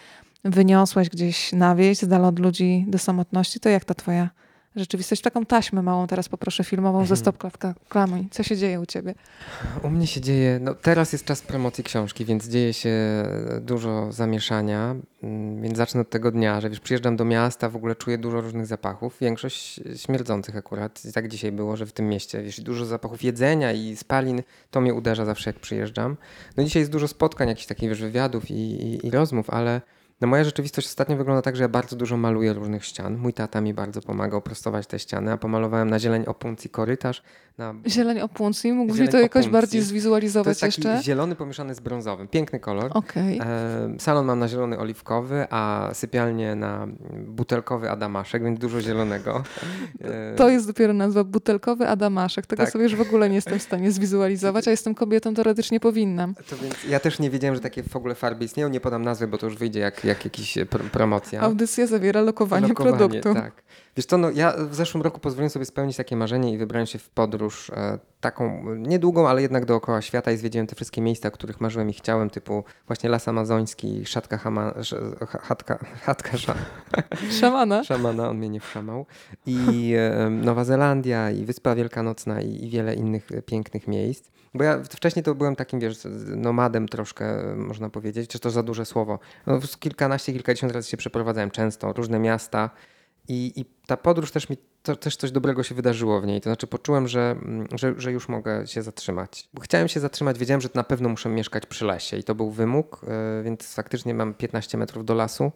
wyniosłaś gdzieś na wieś, z dala od ludzi do samotności. To jak ta Twoja rzeczywistość. Taką taśmę małą teraz poproszę filmową mhm. ze stopklatami. Co się dzieje u ciebie? U mnie się dzieje, no teraz jest czas promocji książki, więc dzieje się dużo zamieszania, mm, więc zacznę od tego dnia, że wiesz, przyjeżdżam do miasta, w ogóle czuję dużo różnych zapachów, większość śmierdzących akurat. I tak dzisiaj było, że w tym mieście, wiesz, dużo zapachów jedzenia i spalin, to mnie uderza zawsze jak przyjeżdżam. No dzisiaj jest dużo spotkań, jakichś takich, wiesz, wywiadów i, i, i rozmów, ale no moja rzeczywistość ostatnio wygląda tak, że ja bardzo dużo maluję różnych ścian. Mój tata mi bardzo pomagał prostować te ściany, a pomalowałem na zieleń opuncji korytarz. Na... Zieleń opuncji? Mógłbyś mi to jakoś bardziej zwizualizować to jest taki jeszcze? zielony pomieszany z brązowym. Piękny kolor. Okay. E, salon mam na zielony oliwkowy, a sypialnię na butelkowy adamaszek, więc dużo zielonego. E... To jest dopiero nazwa butelkowy adamaszek. Tego tak. sobie już w ogóle nie jestem w stanie zwizualizować, a jestem kobietą, teoretycznie powinnam. To więc ja też nie wiedziałem, że takie w ogóle farby istnieją. Nie podam nazwy, bo to już wyjdzie jak jak jakiś pr promocja. Audycja zawiera lokowanie, lokowanie produktu. Tak. Wiesz co, no, ja w zeszłym roku pozwoliłem sobie spełnić takie marzenie i wybrałem się w podróż e, taką niedługą, ale jednak dookoła świata i zwiedziłem te wszystkie miejsca, których marzyłem i chciałem, typu właśnie Las Amazoński, Szatka Hama, sz Szamana. Szamana, on mnie nie wszamał. I e, Nowa Zelandia, i Wyspa Wielkanocna, i, i wiele innych pięknych miejsc. Bo ja wcześniej to byłem takim, wiesz, nomadem troszkę, można powiedzieć, czy to za duże słowo. No, kilkanaście, kilkadziesiąt razy się przeprowadzałem często, różne miasta i, i ta podróż też mi, to, też coś dobrego się wydarzyło w niej. To znaczy poczułem, że, że, że już mogę się zatrzymać. Chciałem się zatrzymać, wiedziałem, że na pewno muszę mieszkać przy lesie i to był wymóg, e, więc faktycznie mam 15 metrów do lasu.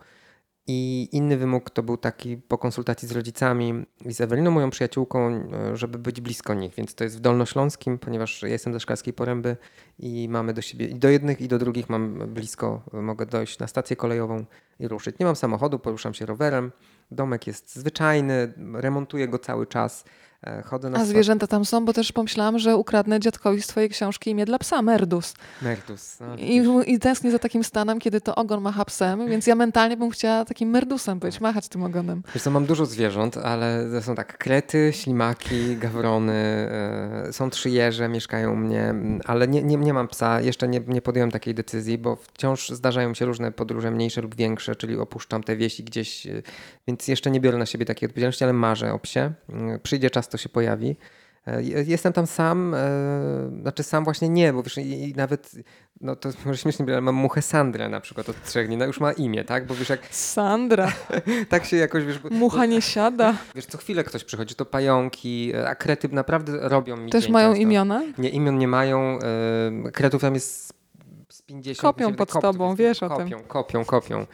I inny wymóg to był taki po konsultacji z rodzicami i z Eweliną, moją przyjaciółką, e, żeby być blisko nich. Więc to jest w Dolnośląskim, ponieważ ja jestem ze Szklarskiej Poręby i mamy do siebie i do jednych i do drugich mam blisko. Mogę dojść na stację kolejową i ruszyć. Nie mam samochodu, poruszam się rowerem. Domek jest zwyczajny, remontuję go cały czas. E, chodzę na A zwierzęta tam są, bo też pomyślałam, że ukradnę dziadkowi z twojej książki imię dla psa, Merdus. Merdus. No, I, I tęsknię za takim stanem, kiedy to ogon macha psem, więc ja mentalnie bym chciała takim Merdusem być, machać tym ogonem. Wiesz co, mam dużo zwierząt, ale to są tak krety, ślimaki, gawrony, e, są trzy jeże, mieszkają u mnie, ale nie, nie, nie mam psa, jeszcze nie, nie podjąłem takiej decyzji, bo wciąż zdarzają się różne podróże, mniejsze lub większe, czyli opuszczam te wieści gdzieś, e, więc jeszcze nie biorę na siebie takiej odpowiedzialności, ale marzę o psie. Mm, Przyjdzie czas, to się pojawi. E, je- Jestem tam sam, e, znaczy sam właśnie nie, bo wiesz, i, i nawet, no to może śmiesznie, ale mam muchę Sandrę na przykład od trzech dni, no już ma imię, tak, bo wiesz, jak Sandra, tak się jakoś, wiesz, mucha nie siada. Wiesz, co chwilę ktoś przychodzi, to pająki, e, a krety naprawdę robią mi Też mają często. imiona? Nie, imion nie mają, kretów tam jest z 50. Kopią pod tobą, wiesz o kopią, tym. Kopią, kopią,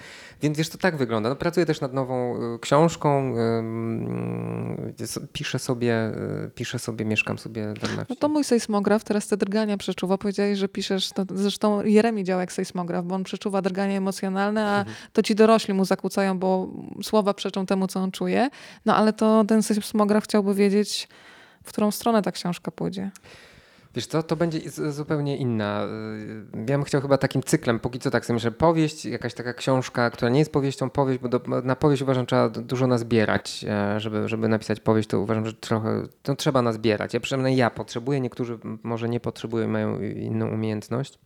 Więc wiesz, to tak wygląda. No, pracuję też nad nową e, książką, piszę sobie, e, piszę sobie, mieszkam sobie tam na wsi. No to mój sejsmograf teraz te drgania przeczuwa. Powiedziałeś, że piszesz, to, zresztą Jeremi działa jak sejsmograf, bo on przeczuwa drgania emocjonalne, a Mhm. to ci dorośli mu zakłócają, bo słowa przeczą temu, co on czuje. No ale to ten sejsmograf chciałby wiedzieć, w którą stronę ta książka pójdzie. Wiesz co, to będzie zupełnie inna. y, Ja bym chciał chyba takim cyklem, póki co tak sobie myślę, powieść, jakaś taka książka, która nie jest powieścią, powieść, bo do, na powieść uważam, trzeba du- dużo nazbierać, e, żeby, żeby napisać powieść, to uważam, że trochę, to trzeba nazbierać. Ja przynajmniej ja potrzebuję, niektórzy może nie potrzebują, mają inną umiejętność.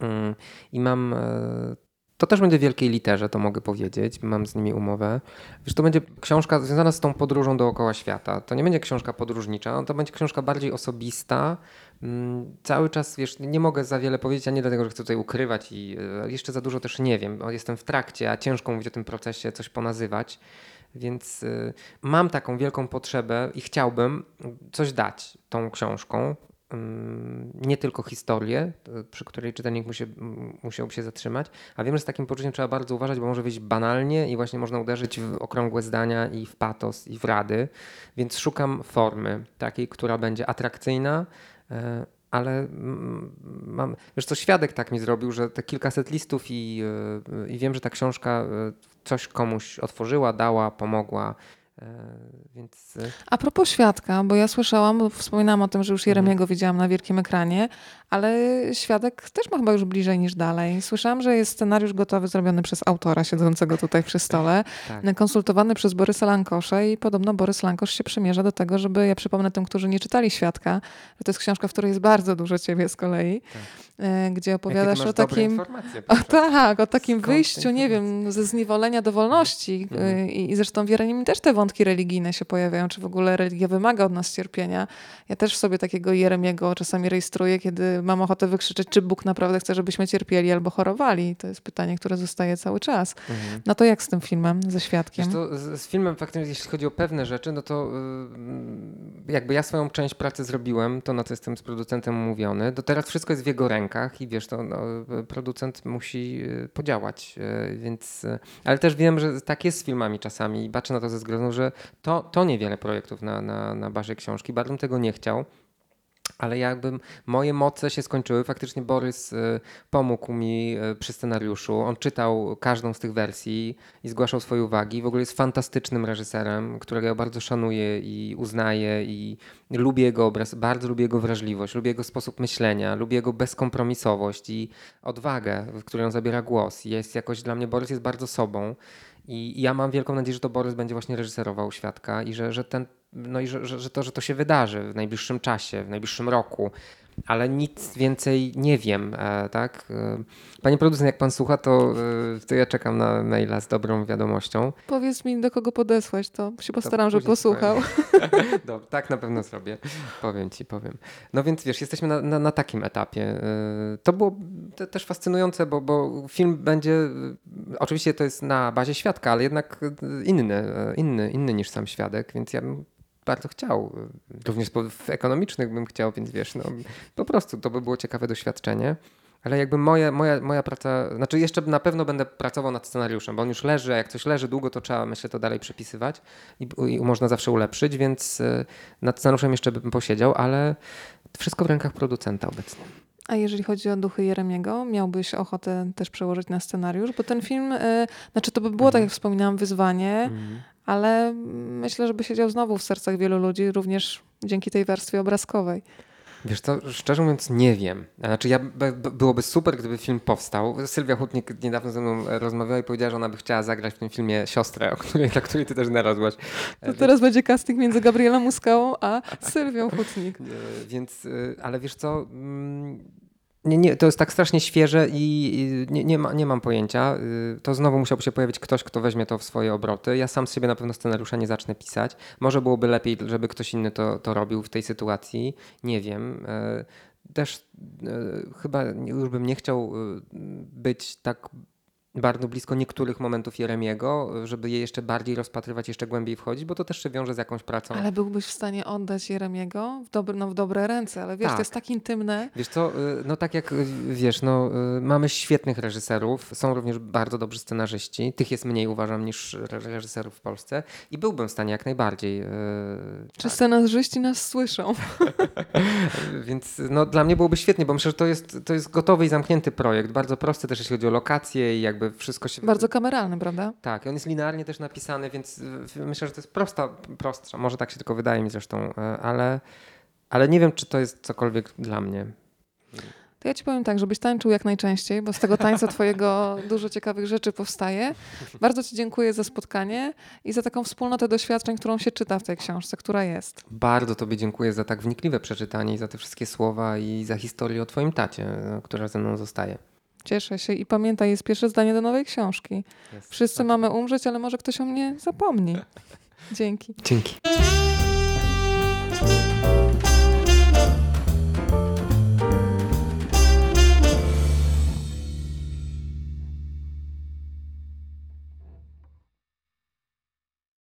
Mm, I mam, e, to też będzie w wielkiej literze, to mogę powiedzieć, mam z nimi umowę. Wiesz, to będzie książka związana z tą podróżą dookoła świata. To nie będzie książka podróżnicza, to będzie książka bardziej osobista. Mm, Cały czas, wiesz, nie mogę za wiele powiedzieć, a nie dlatego, że chcę tutaj ukrywać i e, jeszcze za dużo też nie wiem, jestem w trakcie, a ciężko mówić o tym procesie, coś ponazywać. Więc y, mam taką wielką potrzebę i chciałbym coś dać tą książką. Ym, Nie tylko historię, przy której czytelnik musi, musiałby się zatrzymać, a wiem, że z takim poczuciem trzeba bardzo uważać, bo może wyjść banalnie i właśnie można uderzyć w okrągłe zdania i w patos i w rady, więc szukam formy takiej, która będzie atrakcyjna, e, ale mm, mam, wiesz co, świadek tak mi zrobił, że te kilkaset listów i, y, i wiem, że ta książka y, coś komuś otworzyła, dała, pomogła, e, więc y, A propos świadka, bo ja słyszałam, bo wspominałam o tym, że już Mhm. Jeremiego widziałam na wielkim ekranie, ale świadek też ma chyba już bliżej niż dalej. Słyszałam, że jest scenariusz gotowy, zrobiony przez autora siedzącego tutaj przy stole, tak. konsultowany przez Borysa Lankosze i podobno Borys Lankosz się przymierza do tego, żeby, ja przypomnę tym, którzy nie czytali Świadka, że to jest książka, w której jest bardzo dużo ciebie z kolei, e, gdzie opowiadasz o takim... O, tak, o takim Skąd wyjściu, nie wiem, ze zniewolenia do wolności. Mhm. I, I zresztą w Jeremim też te wątki religijne się pojawiają, czy w ogóle religia wymaga od nas cierpienia. Ja też sobie takiego Jeremiego czasami rejestruję, kiedy mam ochotę wykrzyczeć, czy Bóg naprawdę chce, żebyśmy cierpieli albo chorowali. To jest pytanie, które zostaje cały czas. Mhm. No to jak z tym filmem, ze Świadkiem? Z, filmem faktycznie, jeśli chodzi o pewne rzeczy, no to y, jakby ja swoją część pracy zrobiłem, to na co jestem z producentem umówiony, to teraz wszystko jest w jego rękach i wiesz, to no, producent musi y, podziałać, y, więc, ale też wiem, że tak jest z filmami czasami i baczę na to ze zgrozą, że to, to niewiele projektów na, na, na bazie książki, bym tego nie chciał. Ale jakbym moje moce się skończyły, faktycznie Borys y, pomógł mi y, przy scenariuszu. On czytał każdą z tych wersji i zgłaszał swoje uwagi. W ogóle jest fantastycznym reżyserem, którego ja bardzo szanuję i uznaję i lubię jego obraz, bardzo lubię jego wrażliwość, lubię jego sposób myślenia, lubię jego bezkompromisowość i odwagę, w której on zabiera głos. Jest jakoś dla mnie Borys jest bardzo sobą. I ja mam wielką nadzieję, że to Borys będzie właśnie reżyserował świadka i że, że ten, no i że, że, że, to, że to się wydarzy w najbliższym czasie, w najbliższym roku. Ale nic więcej nie wiem, e, tak? E, Panie producent, jak pan słucha, to, e, to ja czekam na maila z dobrą wiadomością. Powiedz mi, do kogo podesłać, to się postaram, żeby posłuchał. Dobra, tak na pewno zrobię. Powiem ci, powiem. No więc wiesz, jesteśmy na, na, na takim etapie. To było te, też fascynujące, bo, bo film będzie, oczywiście to jest na bazie świadka, ale jednak inny, inny, inny niż sam świadek, więc ja bym bardzo chciał. Również w ekonomicznych bym chciał, więc wiesz, no, po prostu to by było ciekawe doświadczenie. Ale jakby moja, moja, moja praca, znaczy jeszcze na pewno będę pracował nad scenariuszem, bo on już leży, a jak coś leży długo, to trzeba myślę to dalej przepisywać i, i można zawsze ulepszyć, więc y, nad scenariuszem jeszcze bym posiedział, ale wszystko w rękach producenta obecnie. A jeżeli chodzi o duchy Jeremiego, miałbyś ochotę też przełożyć na scenariusz? Bo ten film, y, znaczy to by było, tak jak wspominałam, wyzwanie, Mhm. ale myślę, że by siedział znowu w sercach wielu ludzi, również dzięki tej warstwie obrazkowej. Wiesz co, szczerze mówiąc nie wiem. Znaczy ja, byłoby super, gdyby film powstał. Sylwia Hutnik niedawno ze mną rozmawiała i powiedziała, że ona by chciała zagrać w tym filmie siostrę, o której, na której ty też narazłaś. To teraz będzie casting między Gabrielą Muskałą a Sylwią Hutnik. E, Więc, e, ale wiesz co, mm, nie, nie, to jest tak strasznie świeże i nie, nie, ma, nie mam pojęcia. Y, To znowu musiałby się pojawić ktoś, kto weźmie to w swoje obroty. Ja sam z siebie na pewno scenariusza nie zacznę pisać. Może byłoby lepiej, żeby ktoś inny to, to robił w tej sytuacji. Nie wiem. E, Też e, chyba już bym nie chciał być tak bardzo blisko niektórych momentów Jeremiego, żeby je jeszcze bardziej rozpatrywać, jeszcze głębiej wchodzić, bo to też się wiąże z jakąś pracą. Ale byłbyś w stanie oddać Jeremiego w, dobre, no, w dobre ręce, ale wiesz, Tak. to jest tak intymne. Wiesz co, y, no tak jak y, wiesz, no, y, mamy świetnych reżyserów, są również bardzo dobrzy scenarzyści. Tych jest mniej uważam niż re- reżyserów w Polsce i byłbym w stanie jak najbardziej. Czy scenarzyści nas słyszą? Więc no, dla mnie byłoby świetnie, bo myślę, że to jest, to jest gotowy i zamknięty projekt. Bardzo prosty też jeśli chodzi o lokacje i jakby wszystko się... Bardzo kameralny, prawda? Tak, on jest linearnie też napisany, więc myślę, że to jest prosta, prostsza. Może tak się tylko wydaje mi zresztą, y, ale, ale nie wiem, czy to jest cokolwiek dla mnie. To ja ci powiem tak, żebyś tańczył jak najczęściej, bo z tego tańca twojego dużo ciekawych rzeczy powstaje. Bardzo ci dziękuję za spotkanie i za taką wspólnotę doświadczeń, którą się czyta w tej książce, która jest. Bardzo Tobie dziękuję za tak wnikliwe przeczytanie i za te wszystkie słowa i za historię o Twoim tacie, e, która ze mną zostaje. Cieszę się i pamiętaj, jest pierwsze zdanie do nowej książki. Jest. Wszyscy mamy umrzeć, ale może ktoś o mnie zapomni. Dzięki. Dzięki.